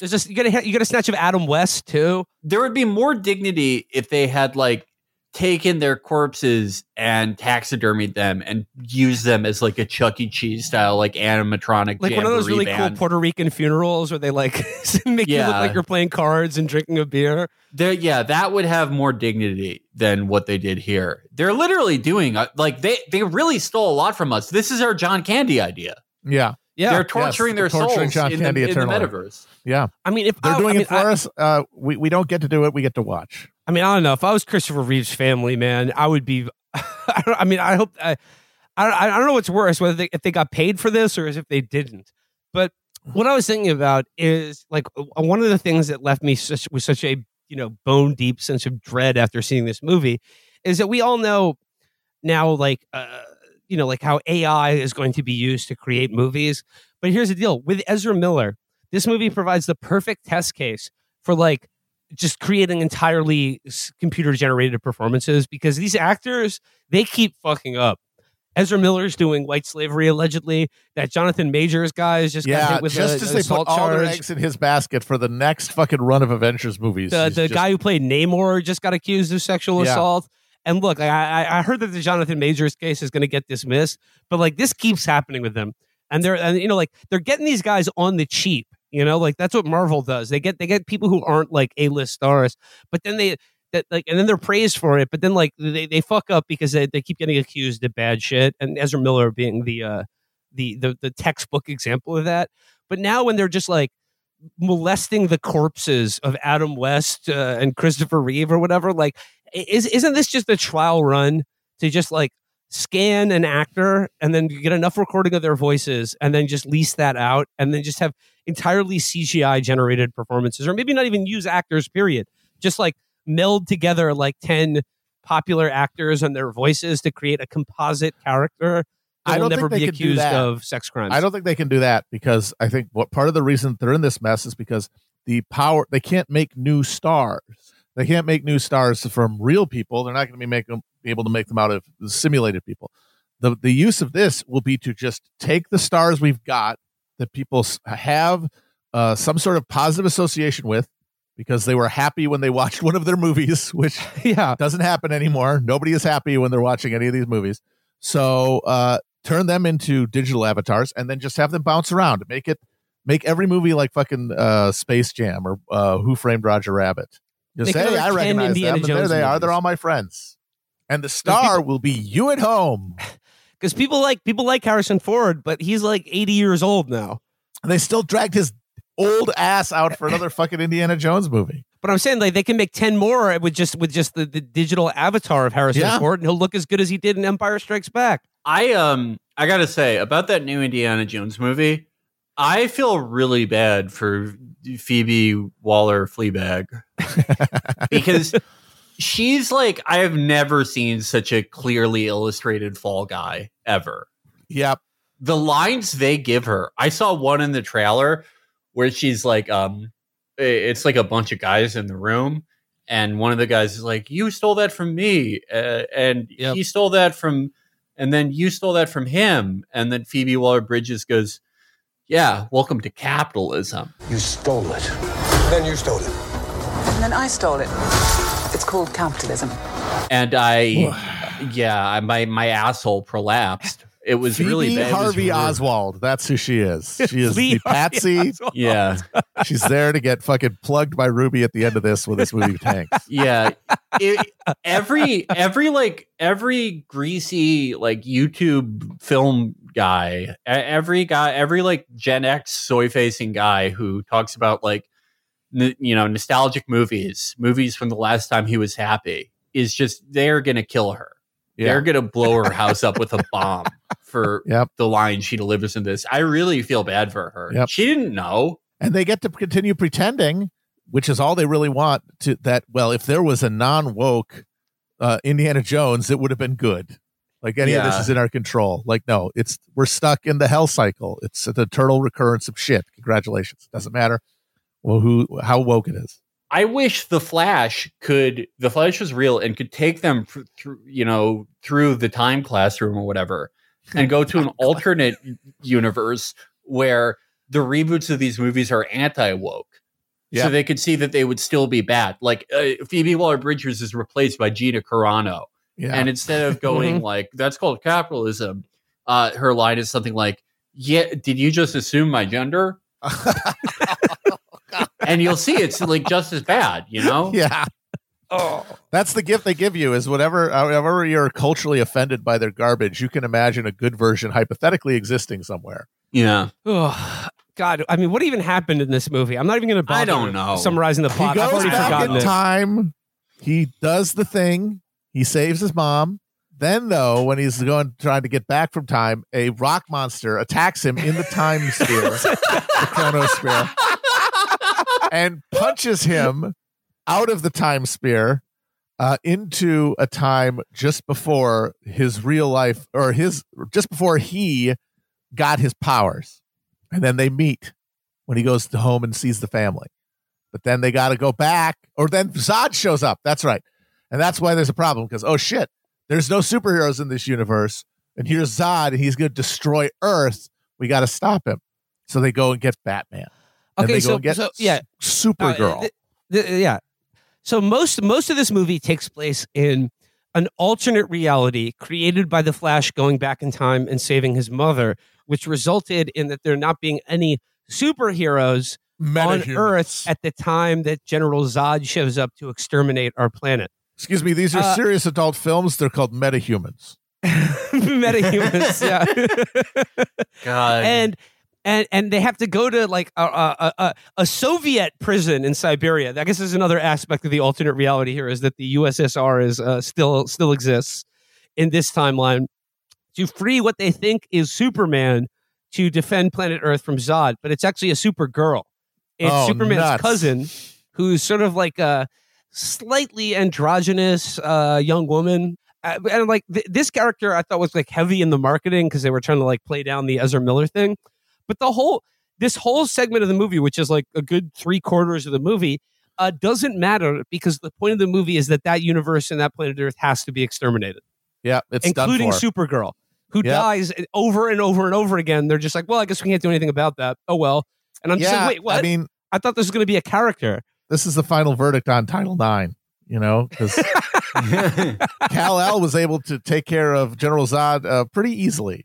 There's just you got a you got a snatch of Adam West too. there would be more dignity if they had like taken their corpses and taxidermied them and used them as like a Chuck E. Cheese style like animatronic Like one of those really jamboree cool. Puerto Rican funerals where they like (laughs) make you look like you're playing cards and drinking a beer. There, yeah, that would have more dignity than what they did here. They're literally doing uh, like they they really stole a lot from us. This is our John Candy idea. Yeah, Yeah, They're torturing their torturing souls John in, Candy the, in the metaverse. yeah. I mean, if They're I, doing I mean, it for I, us. Uh, we we don't get to do it. We get to watch. I mean, I don't know. If I was Christopher Reeve's family, man, I would be. (laughs) I, don't, I mean, I hope. I, I, I don't know what's worse, whether they, if they got paid for this or as if they didn't. But what I was thinking about is like uh, one of the things that left me such with such a you know bone deep sense of dread after seeing this movie is that we all know now, like uh, you know, like how AI is going to be used to create movies. But here's the deal: with Ezra Miller, this movie provides the perfect test case for like just creating entirely computer generated performances because these actors they keep fucking up. Ezra Miller's doing white slavery allegedly. That Jonathan Majors guy is just Yeah, with just a, as they put assault all their eggs in his basket for the next fucking run of Avengers movies. The the just- guy who played Namor just got accused of sexual Yeah. assault. And look, I, I heard that the Jonathan Majors case is going to get dismissed, but like this keeps happening with them, and they're and you know like they're getting these guys on the cheap. You know, like that's what Marvel does. They get they get people who aren't like A list stars, but then they that like and then they're praised for it, but then like they, they fuck up because they, they keep getting accused of bad shit. And Ezra Miller being the uh the the the textbook example of that. But now when they're just like molesting the corpses of Adam West uh, and Christopher Reeve or whatever, like is isn't this just a trial run to just like scan an actor and then get enough recording of their voices and then just lease that out and then just have entirely CGI generated performances or maybe not even use actors period just like meld together like 10 popular actors and their voices to create a composite character I don't never think be they can do accused that. of sex crimes I don't think they can do that because I think what part of the reason they're in this mess is because the power they can't make new stars. They can't make new stars from real people. They're not going to be make them be able to make them out of simulated people. The the use of this will be to just take the stars we've got that people have uh, some sort of positive association with because they were happy when they watched (laughs) one of their movies, which (laughs) yeah doesn't happen anymore. Nobody is happy when they're watching any of these movies. So uh, turn them into digital avatars and then just have them bounce around. Make it make every movie like fucking uh, Space Jam or uh, Who Framed Roger Rabbit. Just say, hey, I recognize Indiana them. And there Jones they are. They're all my friends. And the star will be you at home. (laughs) because people like people like Harrison Ford, but he's like 80 years old now. And they still dragged his old ass out for another (laughs) fucking Indiana Jones movie. But I'm saying like they can make ten more with just with just the, the digital avatar of Harrison Yeah. Ford, and he'll look as good as he did in Empire Strikes Back. I um I gotta say about that new Indiana Jones movie, I feel really bad for Phoebe Waller Fleabag (laughs) because she's like I have never seen such a clearly illustrated fall guy ever. Yep. The lines they give her, I saw one in the trailer where she's like, um, it's like a bunch of guys in the room. And one of the guys is like, "You stole that from me," uh, and Yep. he stole that from, and then you stole that from him. And then Phoebe Waller Bridges goes, "Yeah, welcome to capitalism." You stole it. Then you stole it. And then I stole it. It's called capitalism. And I, (sighs) yeah, I, my my asshole prolapsed. It was Phoebe really bad. It was Harvey Oswald. That's who she is. (laughs) She is Lee the Patsy. Oswald. Yeah, (laughs) She's there to get fucking plugged by Ruby at the end of this when this movie tanks. (laughs) yeah. It, every every like every greasy like YouTube film guy, every guy, every like Gen X soy facing guy who talks about like n- you know nostalgic movies, movies from the last time he was happy, is just they're gonna kill her. They're gonna blow her (laughs) house up with a bomb for Yep. the line she delivers in this. I really feel bad for her. Yep. She didn't know. and they get to continue pretending, which is all they really want. To that, well, if there was a non-woke uh, Indiana Jones, it would have been good. Like any of this is in our control. Like no, it's we're stuck in the hell cycle. It's an eternal recurrence of shit. Congratulations. Doesn't matter well who how woke it is. I wish the Flash could. The Flash was real and could take them through, you know, through the time classroom or whatever, and go to an (laughs) alternate universe where the reboots of these movies are anti woke. Yeah. So they could see that they would still be bad. Like uh, Phoebe Waller Bridgers is replaced by Gina Carano, Yeah. and instead of going (laughs) like that's called capitalism, uh, her line is something like, "Yeah, did you just assume my gender?" (laughs) and you'll see it's like just as bad, you know? yeah. Oh. That's the gift they give you is whatever however you're culturally offended by their garbage, you can imagine a good version hypothetically existing somewhere. Yeah. Oh, God, I mean, what even happened in this movie? I'm not even going to bother I don't know. summarizing the He plot. I've goes already back forgotten in it. time. He does the thing. He saves his mom. Then, though, when he's going trying to get back from time, a rock monster attacks him in the time sphere, (laughs) the chronosphere, and punches him out of the time sphere uh, into a time just before his real life, or his just before he got his powers. And then they meet when he goes to home and sees the family. But then they got to go back, or then Zod shows up. That's right. And that's why there's a problem because, oh shit, there's no superheroes in this universe. And here's Zod, and he's going to destroy Earth. We got to stop him. So they go and get Batman. And Okay, they go so, and get so yeah, Supergirl. Uh, th- th- yeah. So most most of this movie takes place in an alternate reality created by the Flash going back in time and saving his mother, which resulted in that there not being any superheroes on Earth at the time that General Zod shows up to exterminate our planet. Excuse me, these are Uh, serious adult films. They're called metahumans. (laughs) Metahumans, yeah. (laughs) God. and and and they have to go to like a, a, a, a Soviet prison in Siberia. I guess there's another aspect of the alternate reality here is that the USSR is uh, still still exists in this timeline to free what they think is Superman to defend planet Earth from Zod, but it's actually a Supergirl. It's Oh, Superman's nuts. cousin, who's sort of like a slightly androgynous uh, young woman. Uh, and like th- this character, I thought was like heavy in the marketing because they were trying to like play down the Ezra Miller thing. But the whole this whole segment of the movie, which is like a good three quarters of the movie, uh, doesn't matter because the point of the movie is that that universe and that planet Earth has to be exterminated, Yeah, it's including done for. Supergirl, who Yep. dies over and over and over again. They're just like, well, I guess we can't do anything about that. Oh well. And I'm just like, wait, what? I mean, I thought this was going to be a character. This is the final verdict on Title Nine. You know, because Kal (laughs) El was able to take care of General Zod uh, pretty easily,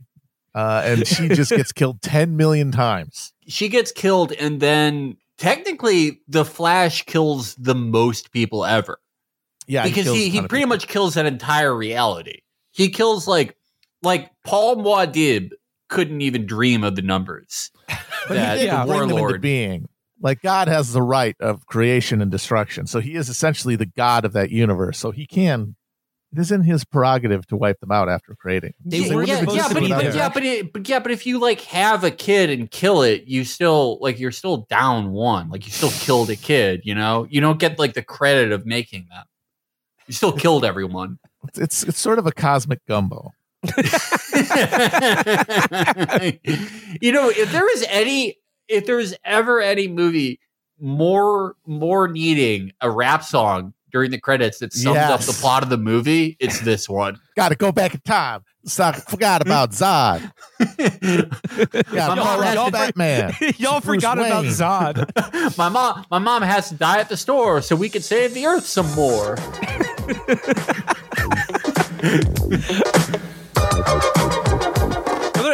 uh, and she just gets killed ten million times. she gets killed, and then technically, the Flash kills the most people ever Yeah, because kills he, he pretty people. much kills an entire reality. He kills like like Paul Muad'Dib couldn't even dream of the numbers. That he yeah, into warlord. being. Like God has the right of creation and destruction, so He is essentially the God of that universe. So He can. It is in His prerogative to wipe them out after creating. They yeah, yeah, yeah, but, but, yeah, but, it, but yeah, but if you like have a kid and kill it, you still like you're still down one. Like you still killed a kid. You know, you don't get like the credit of making them. You still killed everyone. It's it's, it's sort of a cosmic gumbo. (laughs) you know, if there is any, if there is ever any movie more more needing a rap song during the credits that sums up the plot of the movie, it's this one. (laughs) Got to go back in time. So I forgot about Zod. (laughs) Yeah, My mom has y'all Batman. (laughs) Y'all Bruce forgot about Wayne. Zod. my mom, my mom has to die at the store so we can save the earth some more.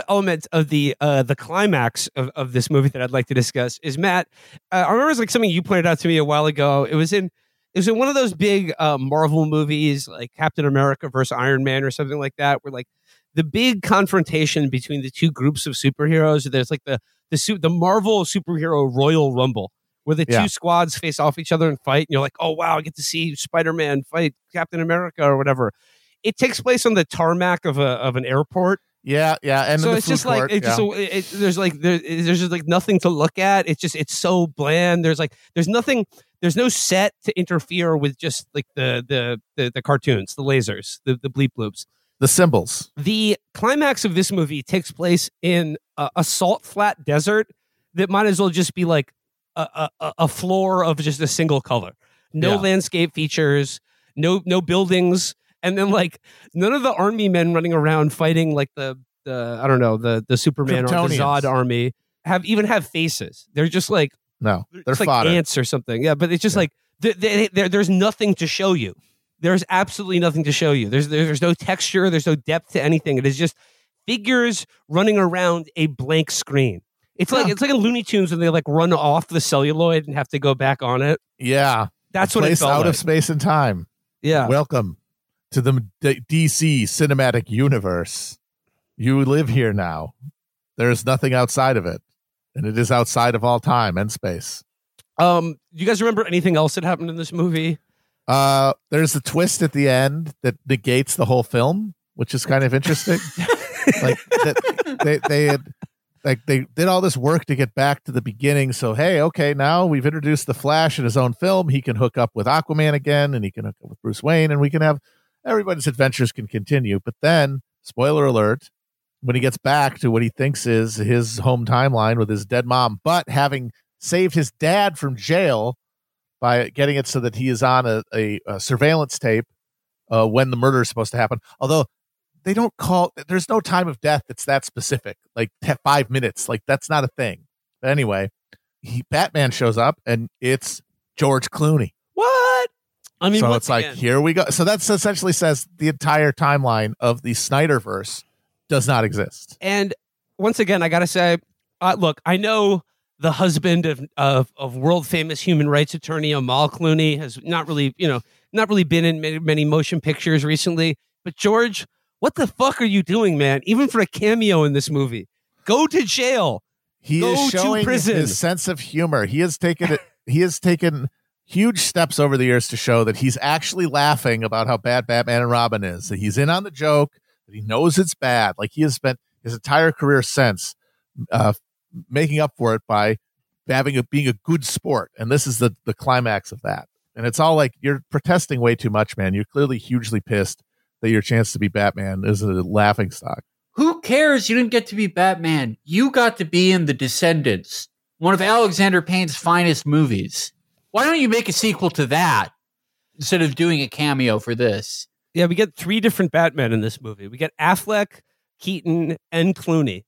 Element of the uh, the climax of, of this movie that I'd like to discuss is Matt. Uh, I remember it was like something you pointed out to me a while ago. It was in it was in one of those big uh, Marvel movies like Captain America versus Iron Man or something like that, where like the big confrontation between the two groups of superheroes. There's like the the su- the Marvel superhero Royal Rumble. Where the Yeah. two squads face off each other and fight, and you're like, "Oh wow, I get to see Spider-Man fight Captain America or whatever." It takes place on the tarmac of a of an airport, Yeah, yeah, and so it's just like it's yeah. so it- there's like there, there's just like nothing to look at. It's just it's so bland. There's like there's nothing. There's no set to interfere with just like the the the, the cartoons, the lasers, the the bleep loops, the symbols. The climax of this movie takes place in a, a salt flat desert that might as well just be like a, a, a floor of just a single color. No Yeah. landscape features, no no buildings, and then like none of the army men running around fighting like the the I don't know the the Superman or the Zod army have even have faces. They're just like No, they're it's like ants or something. Yeah, but it's just like th they, there there's nothing to show you. There's absolutely nothing to show you. There's there's no texture. There's no depth to anything. It is just figures running around a blank screen. It's like Yeah. it's like in Looney Tunes when they like run off the celluloid and have to go back on it. yeah, That's a what it place felt out like. of space and time. yeah. Welcome to the D- DC cinematic universe. You live here now. There is nothing outside of it, and it is outside of all time and space. Um. Do you guys remember anything else that happened in this movie? Uh, there's a twist at the end that negates the whole film, which is kind of interesting. (laughs) like that, they they had like they did all this work to get back to the beginning. So hey, okay, now we've introduced the Flash in his own film. He can hook up with Aquaman again, and he can hook up with Bruce Wayne, and we can have everybody's adventures can continue. But then, spoiler alert, when he gets back to what he thinks is his home timeline with his dead mom, but having saved his dad from jail by getting it so that he is on a, a, a surveillance tape uh, when the murder is supposed to happen. Although they don't call, there's no time of death that's that specific, like five minutes. Like that's not a thing. But anyway, he, Batman shows up and it's George Clooney. What? I mean, so it's like, here we go. So that's essentially says the entire timeline of the Snyderverse does not exist. And once again, I gotta say, uh, look, I know the husband of, of of world famous human rights attorney Amal Clooney has not really, you know, not really been in many, many motion pictures recently. But George, what the fuck are you doing, man? Even for a cameo in this movie, go to jail. He Go is to showing prison. his sense of humor. He has taken it. He has taken huge steps over the years to show that he's actually laughing about how bad Batman and Robin is. That he's in on the joke. That he knows it's bad. Like he has spent his entire career since uh, making up for it by having a being a good sport. And this is the the climax of that. And it's all like you're protesting way too much, man. You're clearly hugely pissed that your chance to be Batman is a laughing stock. Who cares? You didn't get to be Batman. You got to be in The Descendants, one of Alexander Payne's finest movies. Why don't you make a sequel to that instead of doing a cameo for this? Yeah, we get three different Batmen in this movie. We get Affleck, Keaton, and Clooney.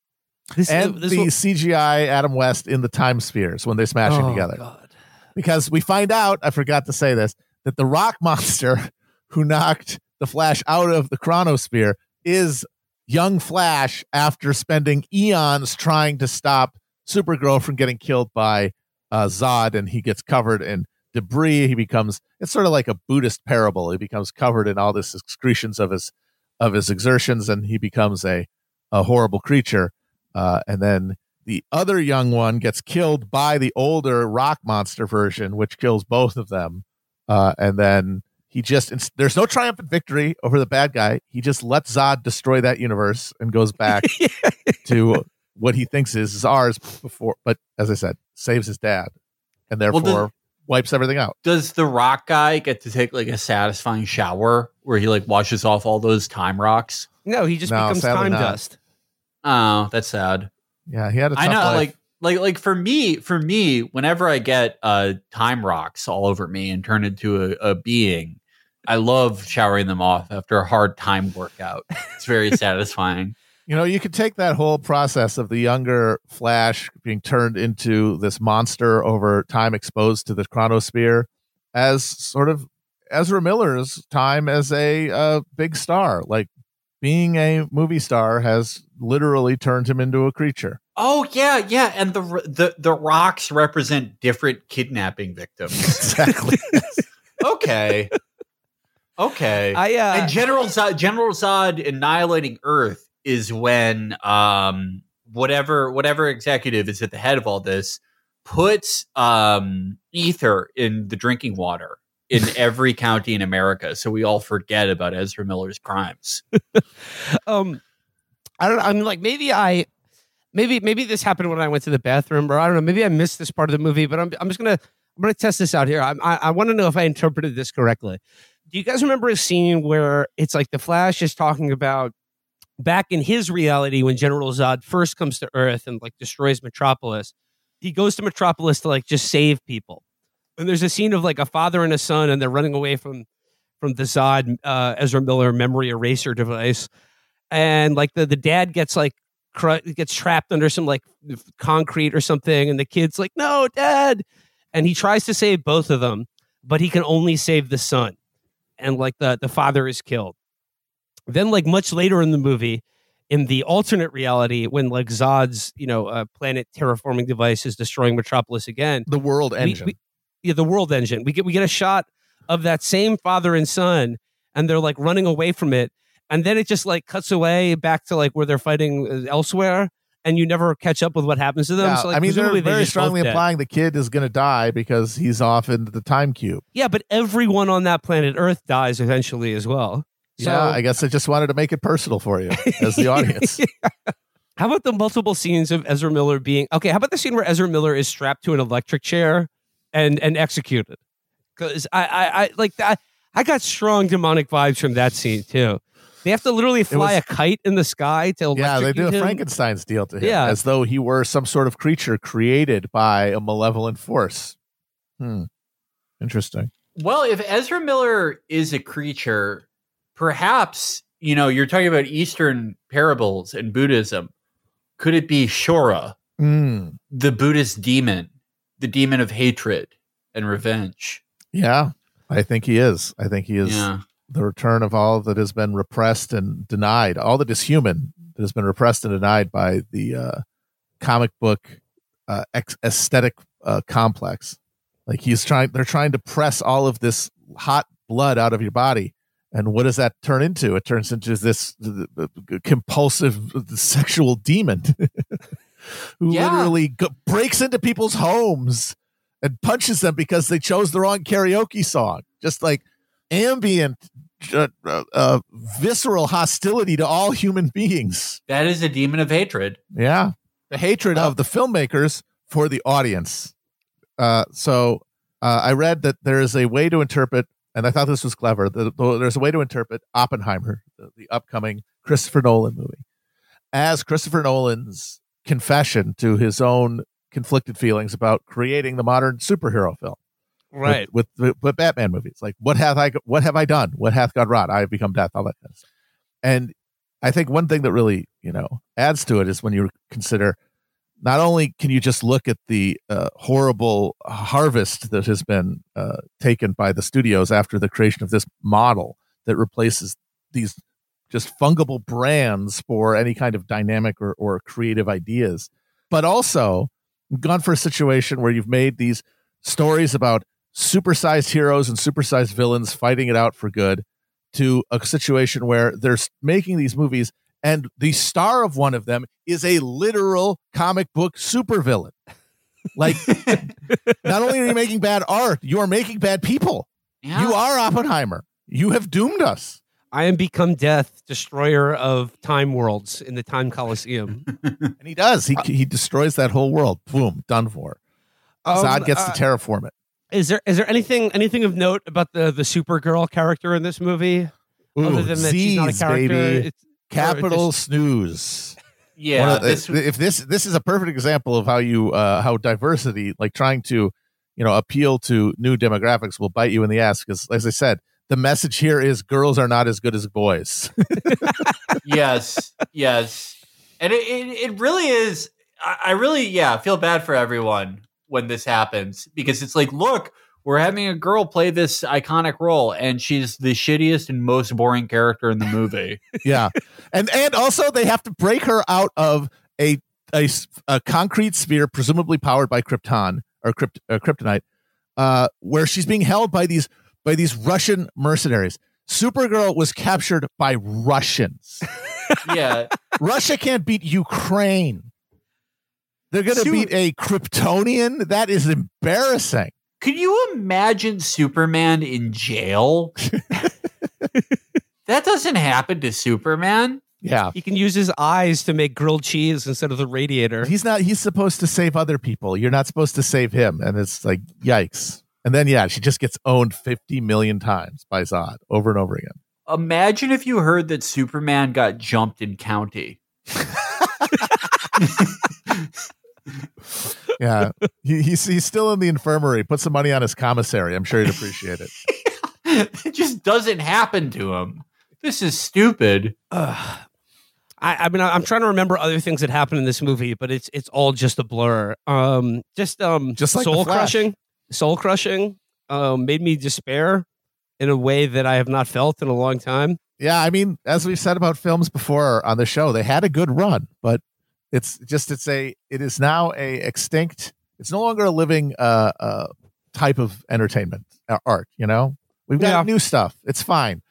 This, and this the will- CGI Adam West in the time spheres when they're smashing Oh, together. God. Because we find out, I forgot to say this, that the rock (laughs) monster who knocked the Flash out of the chronosphere is young Flash after spending eons trying to stop Supergirl from getting killed by uh, Zod, and he gets covered in debris. He becomes it's sort of like a Buddhist parable. He becomes covered in all this excretions of his of his exertions, and he becomes a a horrible creature. Uh, and then the other young one gets killed by the older rock monster version, which kills both of them. Uh, and then he just there's no triumphant victory over the bad guy. He just lets Zod destroy that universe and goes back (laughs) to what he thinks is, is ours before. But as I said, saves his dad, and Well, therefore does- wipes everything out. Does the rock guy get to take like a satisfying shower where he like washes off all those time rocks? No, he just No, becomes time not. dust. Oh, that's sad. Yeah, he had a tough I know, life. like like like for me, for me, whenever I get uh time rocks all over me and turn into a, a being, I love showering them off after a hard time workout. It's very (laughs) satisfying. You know, you could take that whole process of the younger Flash being turned into this monster over time exposed to the chronosphere as sort of Ezra Miller's time as a uh, big star. Like being a movie star has literally turned him into a creature. Oh yeah, yeah, and the the the rocks represent different kidnapping victims. (laughs) Exactly. (laughs) okay, okay. I uh, and General Zod, General Zod annihilating Earth is when um whatever whatever executive is at the head of all this puts um ether in the drinking water in (laughs) every county in America, so we all forget about Ezra Miller's crimes. (laughs) um i don't know i'm like maybe i maybe maybe this happened when i went to the bathroom or i don't know maybe i missed this part of the movie but i'm, I'm just gonna i'm gonna test this out here I'm, i i want to know if i interpreted this correctly do you guys remember a scene where it's like the flash is talking about back in his reality when general zod first comes to earth and like destroys metropolis he goes to metropolis to like just save people. And there's a scene of like a father and a son and they're running away from from the zod uh, ezra miller memory eraser device. And like the the dad gets like cr- gets trapped under some like concrete or something and the kid's like no dad! And he tries to save both of them but he can only save the son. And like the the father is killed then like much later in the movie in the alternate reality when like zod's you know uh, planet terraforming device is destroying metropolis again the world engine. we- yeah, the world engine. We get we get a shot of that same father and son, and they're like running away from it, and then it just like cuts away back to like where they're fighting uh, elsewhere, and you never catch up with what happens to them. Yeah, so, like, I mean, they're they very both strongly dead. implying the kid is going to die because he's off in the time cube. Yeah, but everyone on that planet Earth dies eventually as well. So, yeah, I guess I just wanted to make it personal for you as the (laughs) audience. (laughs) How about the multiple scenes of Ezra Miller being okay? How about the scene where Ezra Miller is strapped to an electric chair and and executed? Because I, I I like that. I got strong demonic vibes from that scene too. They have to literally fly was- a kite in the sky to yeah, they electrocute do a him. Frankenstein's deal to him, Yeah. as though he were some sort of creature created by a malevolent force. Hmm. Interesting. Well, if Ezra Miller is a creature, perhaps, you know, you're talking about Eastern parables and Buddhism. Could it be Shora, Hmm. the Buddhist demon, the demon of hatred and revenge? Yeah, I think he is. I think he is Yeah. the return of all that has been repressed and denied, all that is human that has been repressed and denied by the uh, comic book uh, ex- aesthetic uh, complex. Like he's trying, they're trying to press all of this hot blood out of your body. And what does that turn into? It turns into this compulsive sexual demon (laughs) who Yeah. literally go- breaks into people's homes and punches them because they chose the wrong karaoke song. Just like ambient, uh, uh, uh, visceral hostility to all human beings. That is a demon of hatred. Yeah. The hatred of the filmmakers for the audience. Uh, so uh, I read that there is a way to interpret, and I thought this was clever. The, the- there's a way to interpret Oppenheimer, the, the upcoming Christopher Nolan movie, as Christopher Nolan's confession to his own conflicted feelings about creating the modern superhero film right? with, with, with Batman movies. Like, what have I what have I done? What hath God wrought? I have become death. All that kind of stuff. And I think one thing that really you know adds to it is when you consider not only can you just look at the uh, horrible harvest that has been uh, taken by the studios after the creation of this model that replaces these just fungible brands for any kind of dynamic or, or creative ideas, but also gone for a situation where you've made these stories about supersized heroes and supersized villains fighting it out for good to a situation where they're making these movies and the star of one of them is a literal comic book supervillain. Like, (laughs) not only are you making bad art, you are making bad people. Yeah. You are Oppenheimer. You have doomed us. I am become death, destroyer of time worlds in the time coliseum. (laughs) And he does. He he destroys that whole world. Boom, done for. Um, Zod gets uh, to terraform it. Is there is there anything anything of note about the the Supergirl character in this movie? Other than that she's not a Z's, character. baby. It's, Capital just- snooze. yeah. The- this, if this this is a perfect example of how you uh how diversity like trying to you know appeal to new demographics will bite you in the ass because as i said the message here is girls are not as good as boys (laughs) yes, yes, and it, it it really is. I, I really yeah feel bad for everyone when this happens because it's like, look, we're having a girl play this iconic role, and she's the shittiest and most boring character in the movie. (laughs) yeah and and also they have to break her out of a a, a concrete sphere presumably powered by krypton or uh, kryptonite uh where she's being held by these by these russian mercenaries supergirl was captured by russians (laughs) yeah, Russia can't beat Ukraine. They're going to beat a Kryptonian. That is embarrassing. Could you imagine Superman in jail? (laughs) that doesn't happen to Superman. Yeah. he can use his eyes to make grilled cheese instead of the radiator. He's not, he's supposed to save other people. You're not supposed to save him. And it's like, yikes. And then, yeah, she just gets owned 50 million times by Zod over and over again. Imagine if you heard that Superman got jumped in county. (laughs) (laughs) Yeah. he, he's, he's still in the infirmary. Put some money on his commissary. I'm sure he'd appreciate it. (laughs) it just doesn't happen to him. This is stupid. Ugh. I, I mean, I- I'm trying to remember other things that happened in this movie, but it's it's all just a blur. Um, just um, Just like soul crushing, soul crushing. Um, made me despair in a way that I have not felt in a long time. Yeah, I mean, as we've said about films before on the show, they had a good run, but it's just it's a it is now a extinct. It's no longer a living uh, uh type of entertainment uh, art. You know, we've got Yeah. new stuff. It's fine.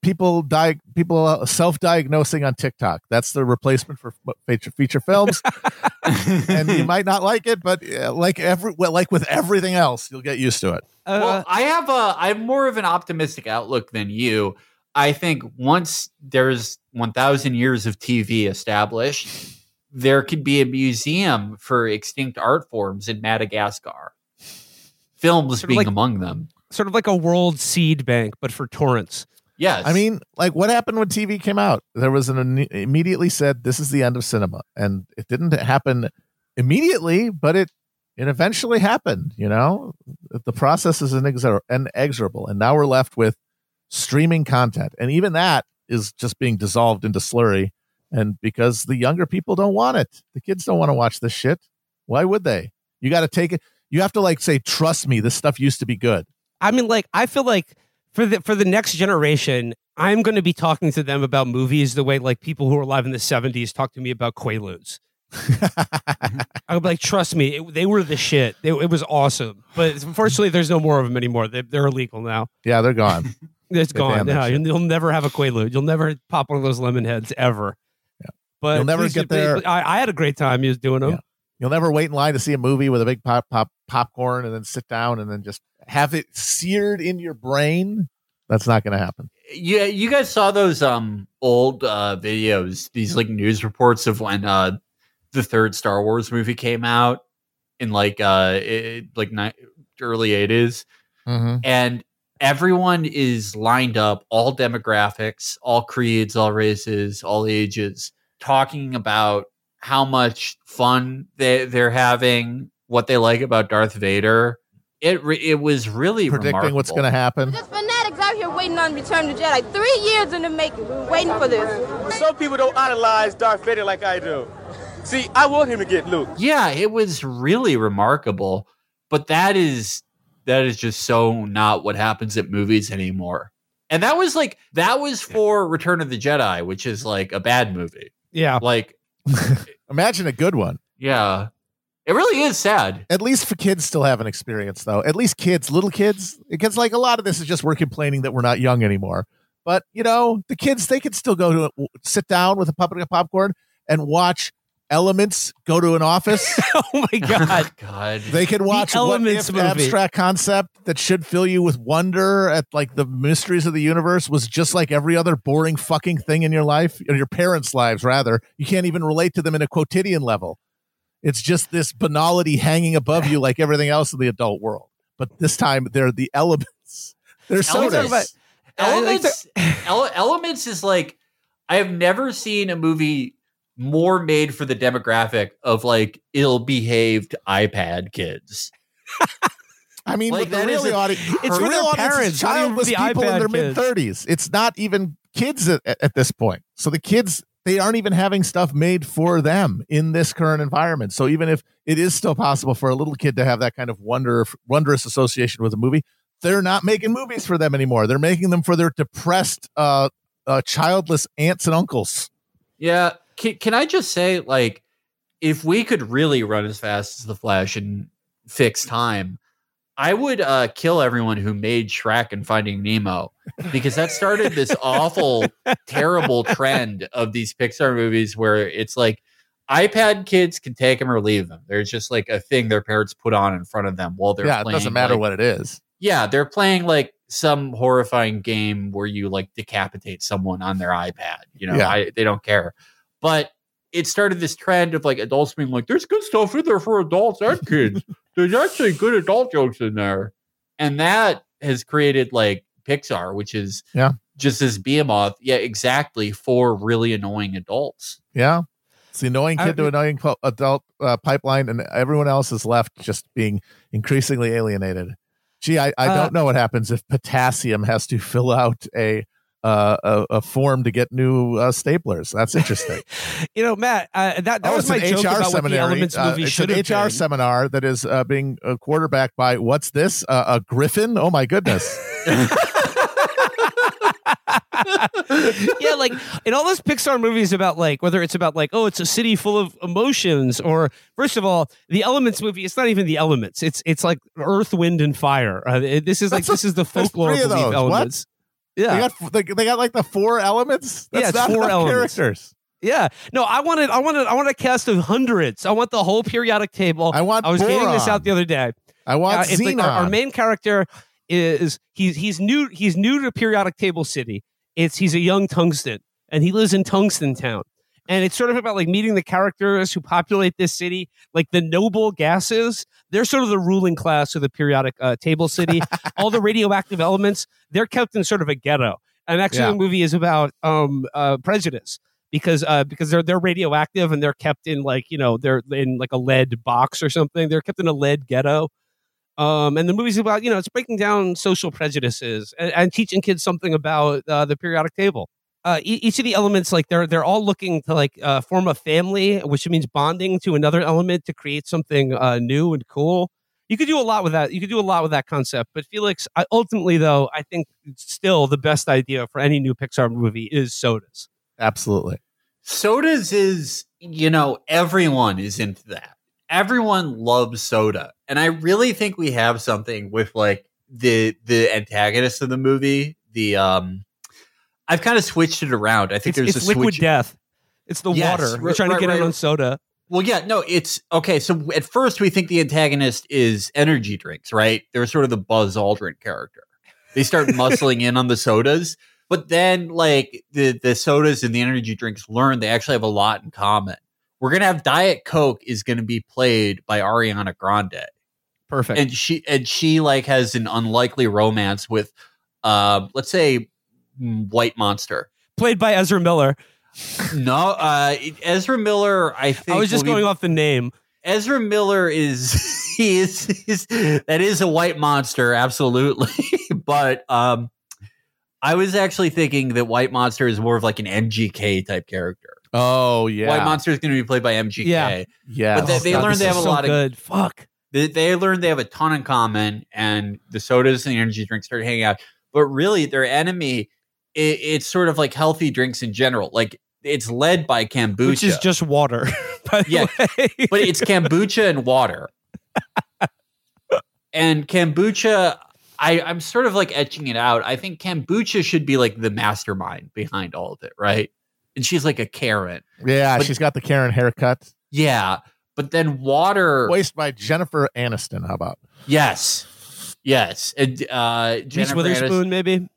People die. People uh, self-diagnosing on TikTok. That's the replacement for feature feature films, (laughs) and you might not like it, but like every well, like with everything else, you'll get used to it. Uh, well, I have a I have more of an optimistic outlook than you. I think once there's 1000 years of TV established, there could be a museum for extinct art forms in Madagascar. Films Sort being like- among them. sort of like a world seed bank, but for torrents. Yes. I mean, like what happened when TV came out? There was an immediately said this is the end of cinema, and it didn't happen immediately, but it it eventually happened. You know, the process is inexor- inexorable, and now we're left with streaming content, and even that is just being dissolved into slurry. And because the younger people don't want it, the kids don't want to watch this shit. Why would they? You got to take it. You have to like say, "Trust me, this stuff used to be good." I mean, like, I feel like for the for the next generation, I'm going to be talking to them about movies the way like people who were alive in the '70s talk to me about Quaaludes. (laughs) Be like, trust me, it, they were the shit. It, it was awesome, but (laughs) unfortunately, there's no more of them anymore. They, they're illegal now. yeah, they're gone. (laughs) It's They gone. banned that Yeah, you'll, you'll never have a Quaalude. You'll never pop one of those lemon heads ever. Yeah. But You'll never get there. but I, I had a great time just doing them. Yeah. You'll never wait in line to see a movie with a big pop pop popcorn and then sit down and then just have it seared in your brain. That's not going to happen. yeah, you guys saw those um old uh videos, these like news reports of when uh the third Star Wars movie came out in like uh it, like ni- early 80s Mm-hmm. and everyone is lined up all demographics all creeds all races all ages talking about how much fun they, they're having what they like about darth vader it re- it was really Predicting what's going to happen. Just fanatics out here waiting on Return of the Jedi. Three years in the making. We're waiting for this. Some people don't idolize Darth Vader like I do. See, I want him to get Luke. yeah it was really remarkable but that is that is just so not what happens at movies anymore and that was like that was for return of the jedi which is like a bad movie Yeah. like (laughs) Imagine a good one. yeah it really is sad At least for kids still have an experience though. At least kids, little kids, because like a lot of this is just we're complaining that we're not young anymore. But you know, the kids they could still go to sit down with a puppet of popcorn and watch Elements go to an office. (laughs) Oh, (laughs) oh my god. God. They could watch what Elements if movie. abstract concept that should fill you with wonder at like the mysteries of the universe was just like every other boring fucking thing in your life or your parents' lives rather. You can't even relate to them in a quotidian level. It's just this banality hanging above you like everything else in the adult world. But this time they're the elements. (laughs) They're sodas. Elements, elements, ele- elements is like I have never seen a movie more made for the demographic of like ill-behaved iPad kids. I mean, Like, the that is really a audience, It's real audience is parents, not childless people in their mid thirties. It's not even kids at, at this point. So the kids they aren't even having stuff made for them in this current environment. So even if it is still possible for a little kid to have that kind of wonder wondrous association with a movie, they're not making movies for them anymore. They're making them for their depressed, uh, uh childless aunts and uncles. Yeah, can, can I just say like if we could really run as fast as the Flash and fix time, I would uh, kill everyone who made Shrek and Finding Nemo because that started this (laughs) awful, terrible trend of these Pixar movies where it's like iPad kids can take them or leave them. There's just like a thing their parents put on in front of them while they're yeah, it doesn't matter like- what it is. Yeah, they're playing like some horrifying game where you like decapitate someone on their iPad. You know, Yeah. I, they don't care. But it started this trend of like adults being like, "There's good stuff in there for adults and kids. There's actually good adult jokes in there," and that has created like Pixar, which is Yeah. just this behemoth. Yeah, exactly for really annoying adults. Yeah. It's the annoying I- kid to annoying po- adult uh, pipeline, and everyone else is left just being increasingly alienated. Gee, I, I Uh, don't know what happens if potassium has to fill out a uh, a, a form to get new uh, staplers. That's interesting. (laughs) You know, Matt, uh, that, that oh, was my joke HR about what the seminary. Elements Uh, movie should have HR been. seminar that is uh, being uh, quarterbacked by what's this? Uh, a griffin? Oh my goodness! (laughs) (laughs) yeah, like in all those Pixar movies about like whether it's about like oh it's a city full of emotions or first of all the Elements movie it's not even the elements it's it's like Earth, Wind, and Fire. Uh, this is like That's a- this is the folklore of belief those. What? Yeah, They got they, they got like the four elements. That's Yeah, not four elements. characters. yeah. No, I wanted I wanted I want a cast of hundreds. I want the whole periodic table. I want I was getting this out the other day. I want Uh, like our, our main character is he's he's new he's new to periodic table city it's he's a young tungsten and he lives in tungsten town and it's sort of about like meeting the characters who populate this city like the noble gases. They're sort of the ruling class of the periodic uh, table city. (laughs) All the radioactive elements they're kept in sort of a ghetto. And actually Yeah. the movie is about um uh prejudice because uh because they're they're radioactive and they're kept in like you know they're in like a lead box or something. They're kept in a lead ghetto. Um, and the movie's about you know it's breaking down social prejudices and, and teaching kids something about uh, the periodic table. Uh, e- each of the elements, like they're they're all looking to like uh, form a family, which means bonding to another element to create something uh, new and cool. You could do a lot with that. You could do a lot with that concept. But Felix, I, ultimately, though, I think still the best idea for any new Pixar movie is sodas. Absolutely. sodas is you know everyone is into that everyone loves soda and i really think we have something with like the the antagonist of the movie the um i've kind of switched it around i think It's, there's it's a liquid switch death. It's the Yes, water. We're right, trying to right, get in right. on soda. well yeah no it's okay so at first we think the antagonist is energy drinks right they're sort of the buzz aldrin character they start (laughs) muscling in on the sodas but then like the the sodas and the energy drinks learn they actually have a lot in common we're gonna have diet coke is gonna be played by ariana grande Perfect. and she and she like has an unlikely romance with uh let's say white monster Played by Ezra Miller. no uh ezra miller i think I was just will be- going off the name. Ezra Miller is (laughs) he is, is that is a white monster, absolutely. (laughs) but um I was actually thinking that White Monster is more of like an MGK type character. Oh yeah. White Monster is going to be played by MGK. Yeah. Yeah. But they- they learned they have a so lot of- good. Fuck. They, they learned they have a ton in common, and the sodas and the energy drinks start hanging out. But really, their enemy, it, it's sort of like healthy drinks in general. Like it's led by kombucha, which is just water. (laughs) Yeah, but it's kombucha and water. and kombucha, I, I'm sort of like etching it out. I think kombucha should be like the mastermind behind all of it, right? And she's like a Karen. Yeah, But- she's got the Karen haircut. Yeah. But then water. Voiced by Jennifer Aniston. How about? Yes. Yes. And uh, Reese Witherspoon, Aniston, maybe.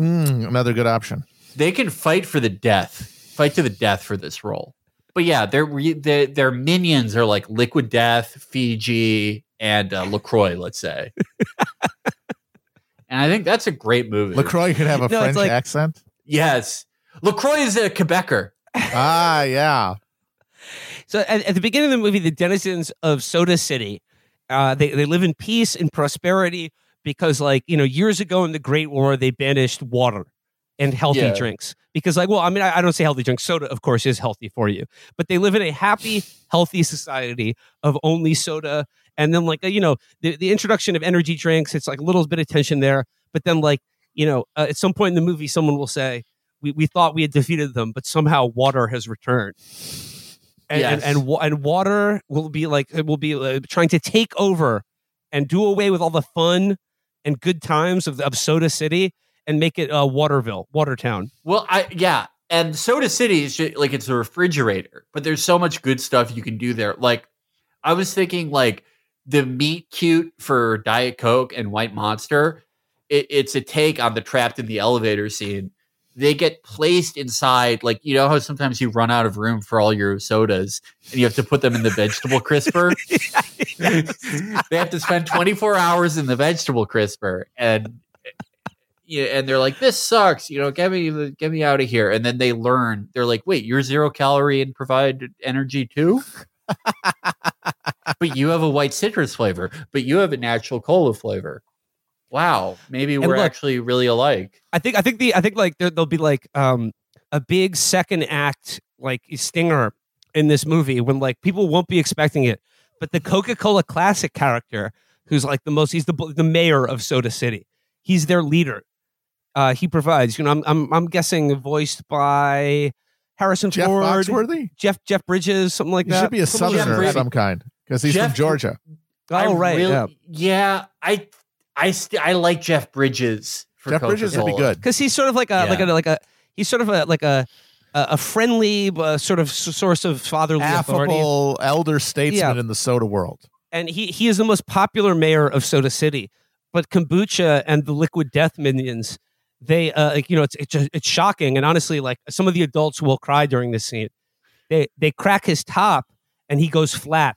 Mm, another good option. they can fight for the death, fight to the death for this role. But yeah, their re- their, their minions are like Liquid Death, Fiji, and uh, Lacroix. Let's say. (laughs) and I think that's a great movie. Lacroix could have a No, French like- accent. Yes, Lacroix is a Quebecer. (laughs) ah, yeah. So at, at the beginning of the movie, the denizens of Soda City, uh, they they live in peace and prosperity because, like you know, years ago in the Great War, they banished water and healthy Yeah. drinks because, like, well, I mean, I, I don't say healthy drinks. Soda, of course, is healthy for you, but they live in a happy, healthy society of only soda. And then, like, uh, you know, the, the introduction of energy drinks, it's like a little bit of tension there. But then, like, you know, uh, at some point in the movie, someone will say, we, we thought we had defeated them, but somehow water has returned and Yes. and, and and water will be like it will be uh, trying to take over and do away with all the fun and good times of, of Soda City and make it uh, Waterville, Watertown. Well, I yeah, and Soda City is ju- like it's a refrigerator, but there's so much good stuff you can do there. Like I was thinking, like the meet cute for Diet Coke and White Monster. It, it's a take on the trapped in the elevator scene. They get placed inside, like you know how sometimes you run out of room for all your sodas, and you have to put them in the vegetable crisper. (laughs) they have to spend 24 hours in the vegetable crisper, and and they're like, "This sucks," you know. Get me, get me out of here. And then they learn. They're like, "Wait, you're zero calorie and provide energy too." (laughs) but you have a white citrus flavor. But you have a natural cola flavor. Wow, maybe And we're look- actually really alike. I think I think the I think like there, there'll be like um a big second act like stinger in this movie when like people won't be expecting it, but the Coca Cola Classic character who's like the most he's the the mayor of Soda City. He's their leader. Uh, he provides. You know, I'm I'm I'm guessing voiced by Harrison Jeff Ford, Foxworthy. Jeff Jeff Bridges, something like He that. should be a Something southerner Jeff of some kind because he's Jeff- from Georgia. that. Oh I right, really- yeah. yeah. I I st- I like Jeff Bridges. For Jeff Bridges would be good. because he's sort of like a like a like a he's sort of a like a a a friendly uh, sort of source of fatherly authority. Elder statesman Yeah. in the soda world. and he he is the most popular mayor of Soda City. But kombucha and the liquid death minions, they uh, like you know it's it's it's shocking and honestly like some of the adults will cry during this scene. They they crack his top and he goes flat.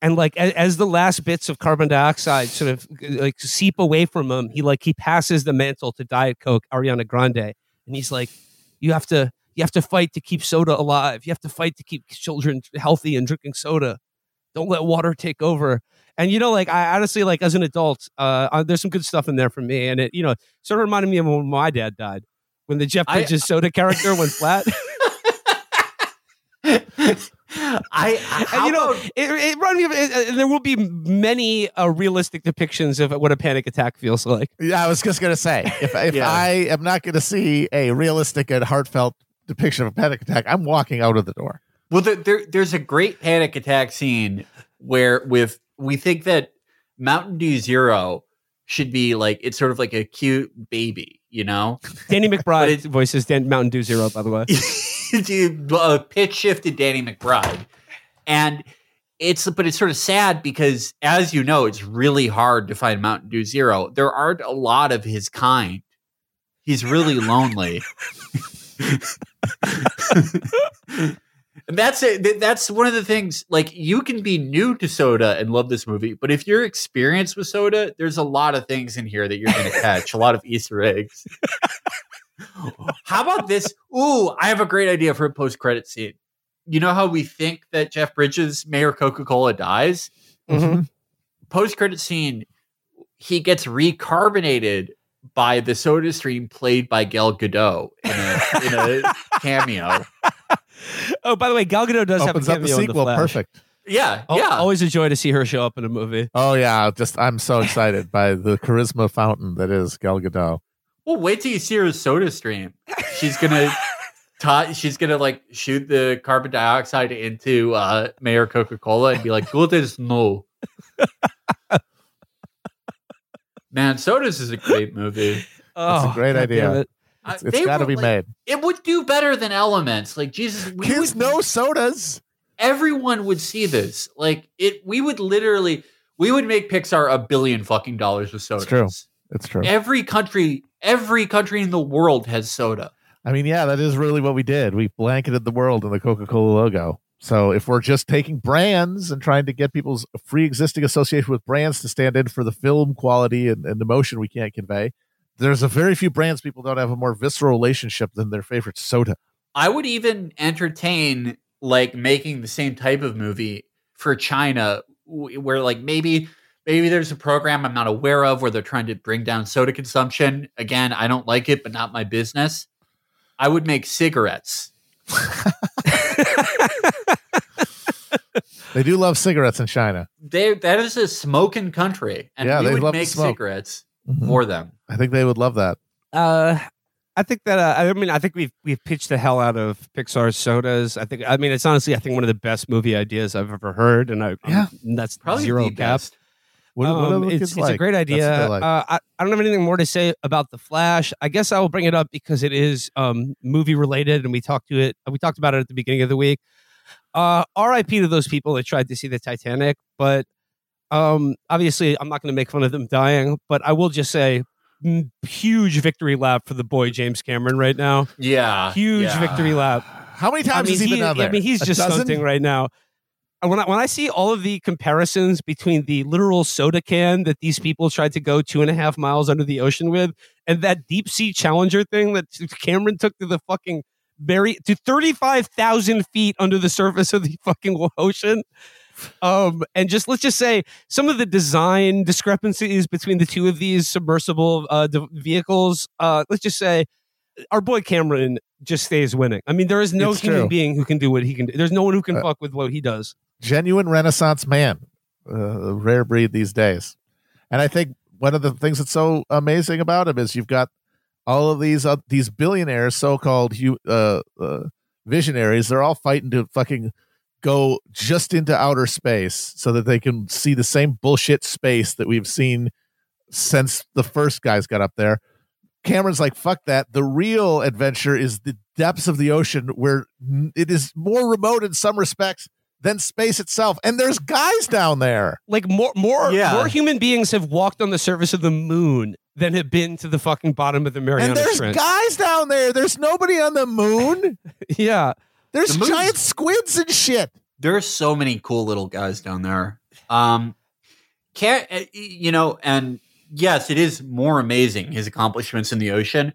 And like as, as the last bits of carbon dioxide sort of like seep away from him, he like he passes the mantle to Diet Coke Ariana Grande, and he's like, "You have to you have to fight to keep soda alive. You have to fight to keep children healthy and drinking soda. Don't let water take over." And you know, like I honestly like as an adult, uh, there's some good stuff in there for me, and it you know sort of reminded me of when my dad died, when the Jeff I- Bridges soda character went flat. (laughs) (laughs) I and you know, about- it, it reminded me of. It, and there will be many uh, realistic depictions of what a panic attack feels like. Yeah, I was just gonna say if if Yeah. I am not going to see a realistic and heartfelt depiction of a panic attack, I'm walking out of the door. Well, there, there, there's a great panic attack scene where with we think that Mountain Dew Zero should be like it's sort of like a cute baby, you know. Danny (laughs) McBride voices Dan Mountain Dew Zero, by the way. (laughs) (laughs) Uh, pitch shifted Danny McBride, and it's but it's sort of sad because as you know, it's really hard to find Mountain Dew Zero. There aren't a lot of his kind. He's really (laughs) lonely. And that's it. That's one of the things. Like you can be new to soda and love this movie, but if you're experienced with soda, there's a lot of things in here that you're going (laughs) to catch. a lot of Easter eggs. (laughs) how about this? Ooh, I have a great idea for a post credit scene. You know how we think that Jeff Bridges, Mayor Coca Cola, dies? Mhm. Post credit scene, he gets recarbonated by the Soda Stream played by Gal Gadot in a, in a (laughs) cameo. Oh, by the way, Gal Gadot does Opens have up a the cameo in sequel. the Flash. Perfect. Yeah, Al- yeah. Always a joy to see her show up in a movie. Oh yeah, just I'm so excited by the charisma fountain that is Gal Gadot. Well, wait till you see her soda stream. She's gonna (laughs) ta- she's gonna like shoot the carbon dioxide into uh, Mayor Coca Cola and be like, "Good as no." (laughs) Man, Sodas is a great movie. That's Oh, a great God idea. it. It's, it's they got to were, be like- made. It would do better than Elements. Like Jesus, we Kids would, know sodas. everyone would see this. Like it, we would literally, we would make Pixar a billion fucking dollars with sodas. true. It's true. Every country, every country in the world has soda. I mean, yeah, that is really what we did. We blanketed the world in the Coca Cola logo. So if we're just taking brands and trying to get people's free existing association with brands to stand in for the film quality and, and emotion we can't convey, there's a very few brands people don't have a more visceral relationship than their favorite soda. I would even entertain like making the same type of movie for China, where like maybe maybe there's a program I'm not aware of where they're trying to bring down soda consumption. Again, I don't like it, but not my business. I would make cigarettes. (laughs) They do love cigarettes in China. They that is a smoking country, and Yeah, we they would love make smoke. cigarettes Mhm. for them. I think they would love that. Uh, I think that uh, I mean I think we've we've pitched the hell out of Pixar's sodas. I think I mean it's honestly I think one of the best movie ideas I've ever heard, and I Yeah. and that's Probably zero the cap. best. What, what do Um, the it's it's like? a great idea. like. uh, I, I don't have anything more to say about the Flash. I guess I will bring it up because it is um, movie related, and we talked to it. We talked about it at the beginning of the week. Uh, R.I.P. to those people that tried to see the Titanic, but um, obviously I'm not going to make fun of them dying. But I will just say, mm, huge victory lap for the boy James Cameron right now. Yeah, Huge yeah. victory lap. How many I times mean, has he, been he- on there? I mean, he's A just dozen? stunting right now. When I, when I see all of the comparisons between the literal soda can that these people tried to go two and a half miles under the ocean with, and that deep sea challenger thing that (laughs) Cameron took to the fucking very to thirty five thousand feet under the surface of the (laughs) fucking ocean. Um, and just let's just say some of the design discrepancies between the two of these submersible uh, vehicles. Uh, let's just say our boy Cameron just stays winning. I mean, there is no It's human true. being who can do what he can do. There's no one who can Uh, fuck with what he does. genuine Renaissance man, uh, rare breed these days. And I think one of the things that's so amazing about him is you've got all of these uh, these billionaires, so called uh, uh, visionaries. They're all fighting to fucking go just into outer space so that they can see the same bullshit space that we've seen since the first guys got up there. Cameron's like, fuck that. The real adventure is the depths of the ocean where it is more remote in some respects than space itself. And there's guys down there. Like more, more, Yeah. more human beings have walked on the surface of the moon than have been to the fucking bottom of the Mariana and there's Trench. guys down there. There's nobody on the moon. (laughs) yeah, There's The giant squids and shit. There are so many cool little guys down there. Um, can uh, you know? And yes, it is more amazing his accomplishments in the ocean.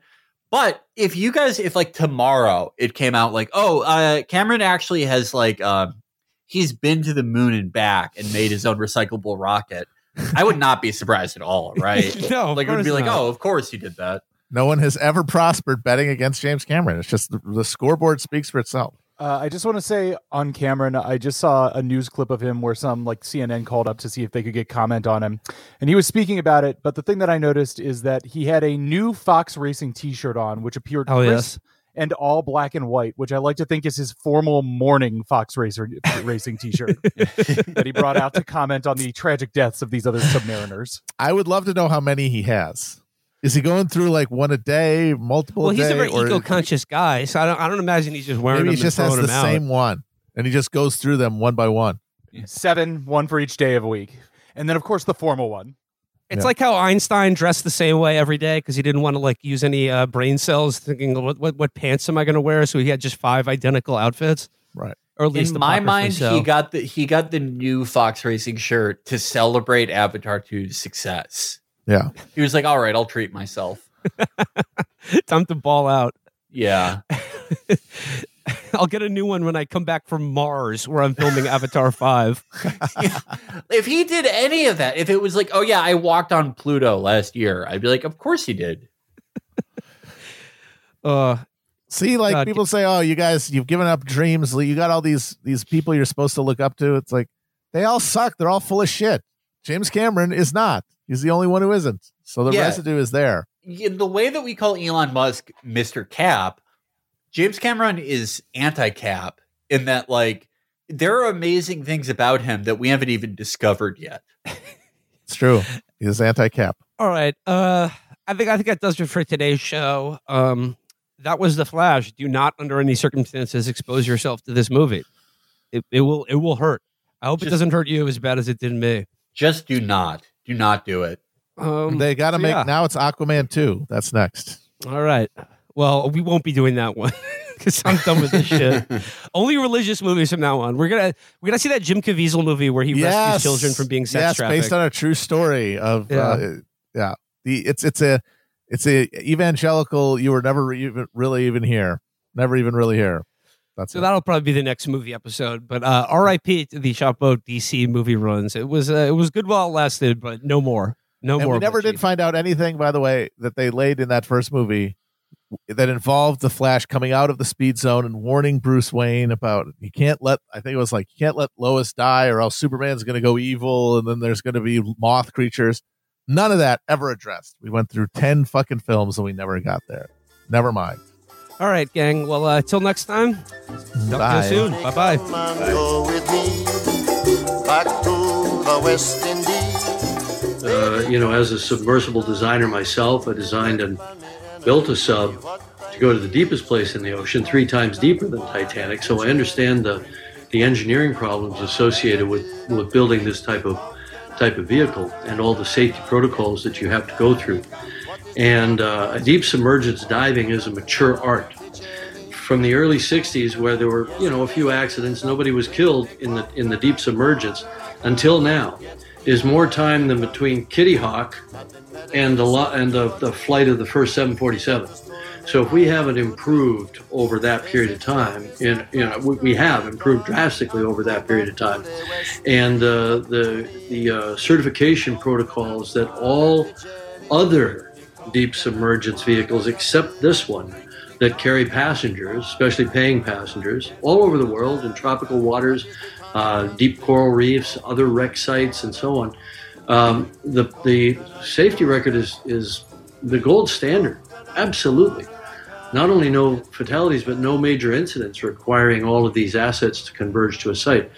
But if you guys, if like tomorrow it came out like, oh, uh, Cameron actually has like, um, he's been to the moon and back and made his own recyclable rocket. I would not be surprised at all, right? (laughs) No, of like it would be course like, not. oh, of course he did that. No one has ever prospered betting against James Cameron. It's just the, the scoreboard speaks for itself. Uh, I just want to say on Cameron, I just saw a news clip of him where some like CNN called up to see if they could get comment on him, and he was speaking about it. But the thing that I noticed is that he had a new Fox Racing T-shirt on, which appeared Oh, crisp and all black and white, which I like to think is his formal morning Fox Racer (laughs) Racing T-shirt (laughs) that he brought out to comment on the tragic deaths of these other submariners. I would love to know how many he has. Is he going through like one a day, multiple well, a he's day, a very eco-conscious guy, so I don't, I don't imagine he's just wearing maybe them he just has the them out. same one and he just goes through them one by one? Seven, one for each day of a week, and then of course the formal one. It's Yeah. like how Einstein dressed the same way every day because he didn't want to like use any uh, brain cells, thinking what what, what pants am I going to wear? So he had just five identical outfits, Right. or at least in my mind, so. he got the he got the new Fox Racing shirt to celebrate Avatar 2's success. Yeah. He was like, "All right, I'll treat myself." (laughs) time to ball out. Yeah, (laughs) I'll get a new one when I come back from Mars, where I'm filming Avatar (laughs) Five. if he did any of that, if it was like, "Oh yeah, I walked on Pluto last year," I'd be like, "Of course he did." Uh, See, like God, people say, "Oh, you guys, you've given up dreams. You got all these these people you're supposed to look up to." It's like they all suck. They're all full of shit. James Cameron is not. He's the only one who isn't. So the Yeah. residue is there. In the way that we call Elon Musk Mr. Cap, James Cameron is anti-cap in that like there are amazing things about him that we haven't even discovered yet. (laughs) It's true. He's anti-cap. All right. Uh, I think I think that does it for today's show. Um, that was the Flash. Do not, under any circumstances, expose yourself to this movie. It, it will it will hurt. I hope it doesn't hurt you as bad as it did me. Just do not. Do not do it. Um, they got to so make yeah. now. It's Aquaman two. That's next. All right. Well, we won't be doing that one (laughs) because I'm done with this shit. (laughs) Only religious movies from now on. We're gonna we're gonna see that Jim Caviezel movie where he rescues children from being sex yes, trafficked. based on a true story of Yeah. uh, yeah. The it's it's a it's a evangelical. You were never even really even here. Never even really here. That's so it. that'll probably be the next movie episode. But uh, R.I.P. to the Shop Boat DC movie runs. It was uh, it was good while it lasted, but no more. No and more. we never did find out anything, by the way, that they laid in that first movie that involved the Flash coming out of the speed zone and warning Bruce Wayne about you can't let. I think it was like you can't let Lois die, or else Superman's going to go evil, and then there's going to be moth creatures. None of that ever addressed. We went through ten fucking films and we never got there. Never mind. All right, gang. Well, uh, till next time. Talk Bye. to you soon. Bye bye. Go with me back to the West Indies. Uh, you know, as a submersible designer myself, I designed and built a sub to go to the deepest place in the ocean, three times deeper than Titanic. So I understand the the engineering problems associated with, with building this type of type of vehicle and all the safety protocols that you have to go through. And uh, deep submergence diving is a mature art. From the early '60s, where there were you know a few accidents, nobody was killed in the in the deep submergence until now. Is more time than between Kitty Hawk and the and the, the flight of the first 747. So if we haven't improved over that period of time, and you know we, we have improved drastically over that period of time, and uh, the the uh, certification protocols that all other deep submergence vehicles except this one that carry passengers, especially paying passengers, all over the world in tropical waters, uh, deep coral reefs, other wreck sites, and so on. Um, the the safety record is is the gold standard. Absolutely. Not only no fatalities, but no major incidents requiring all of these assets to converge to a site.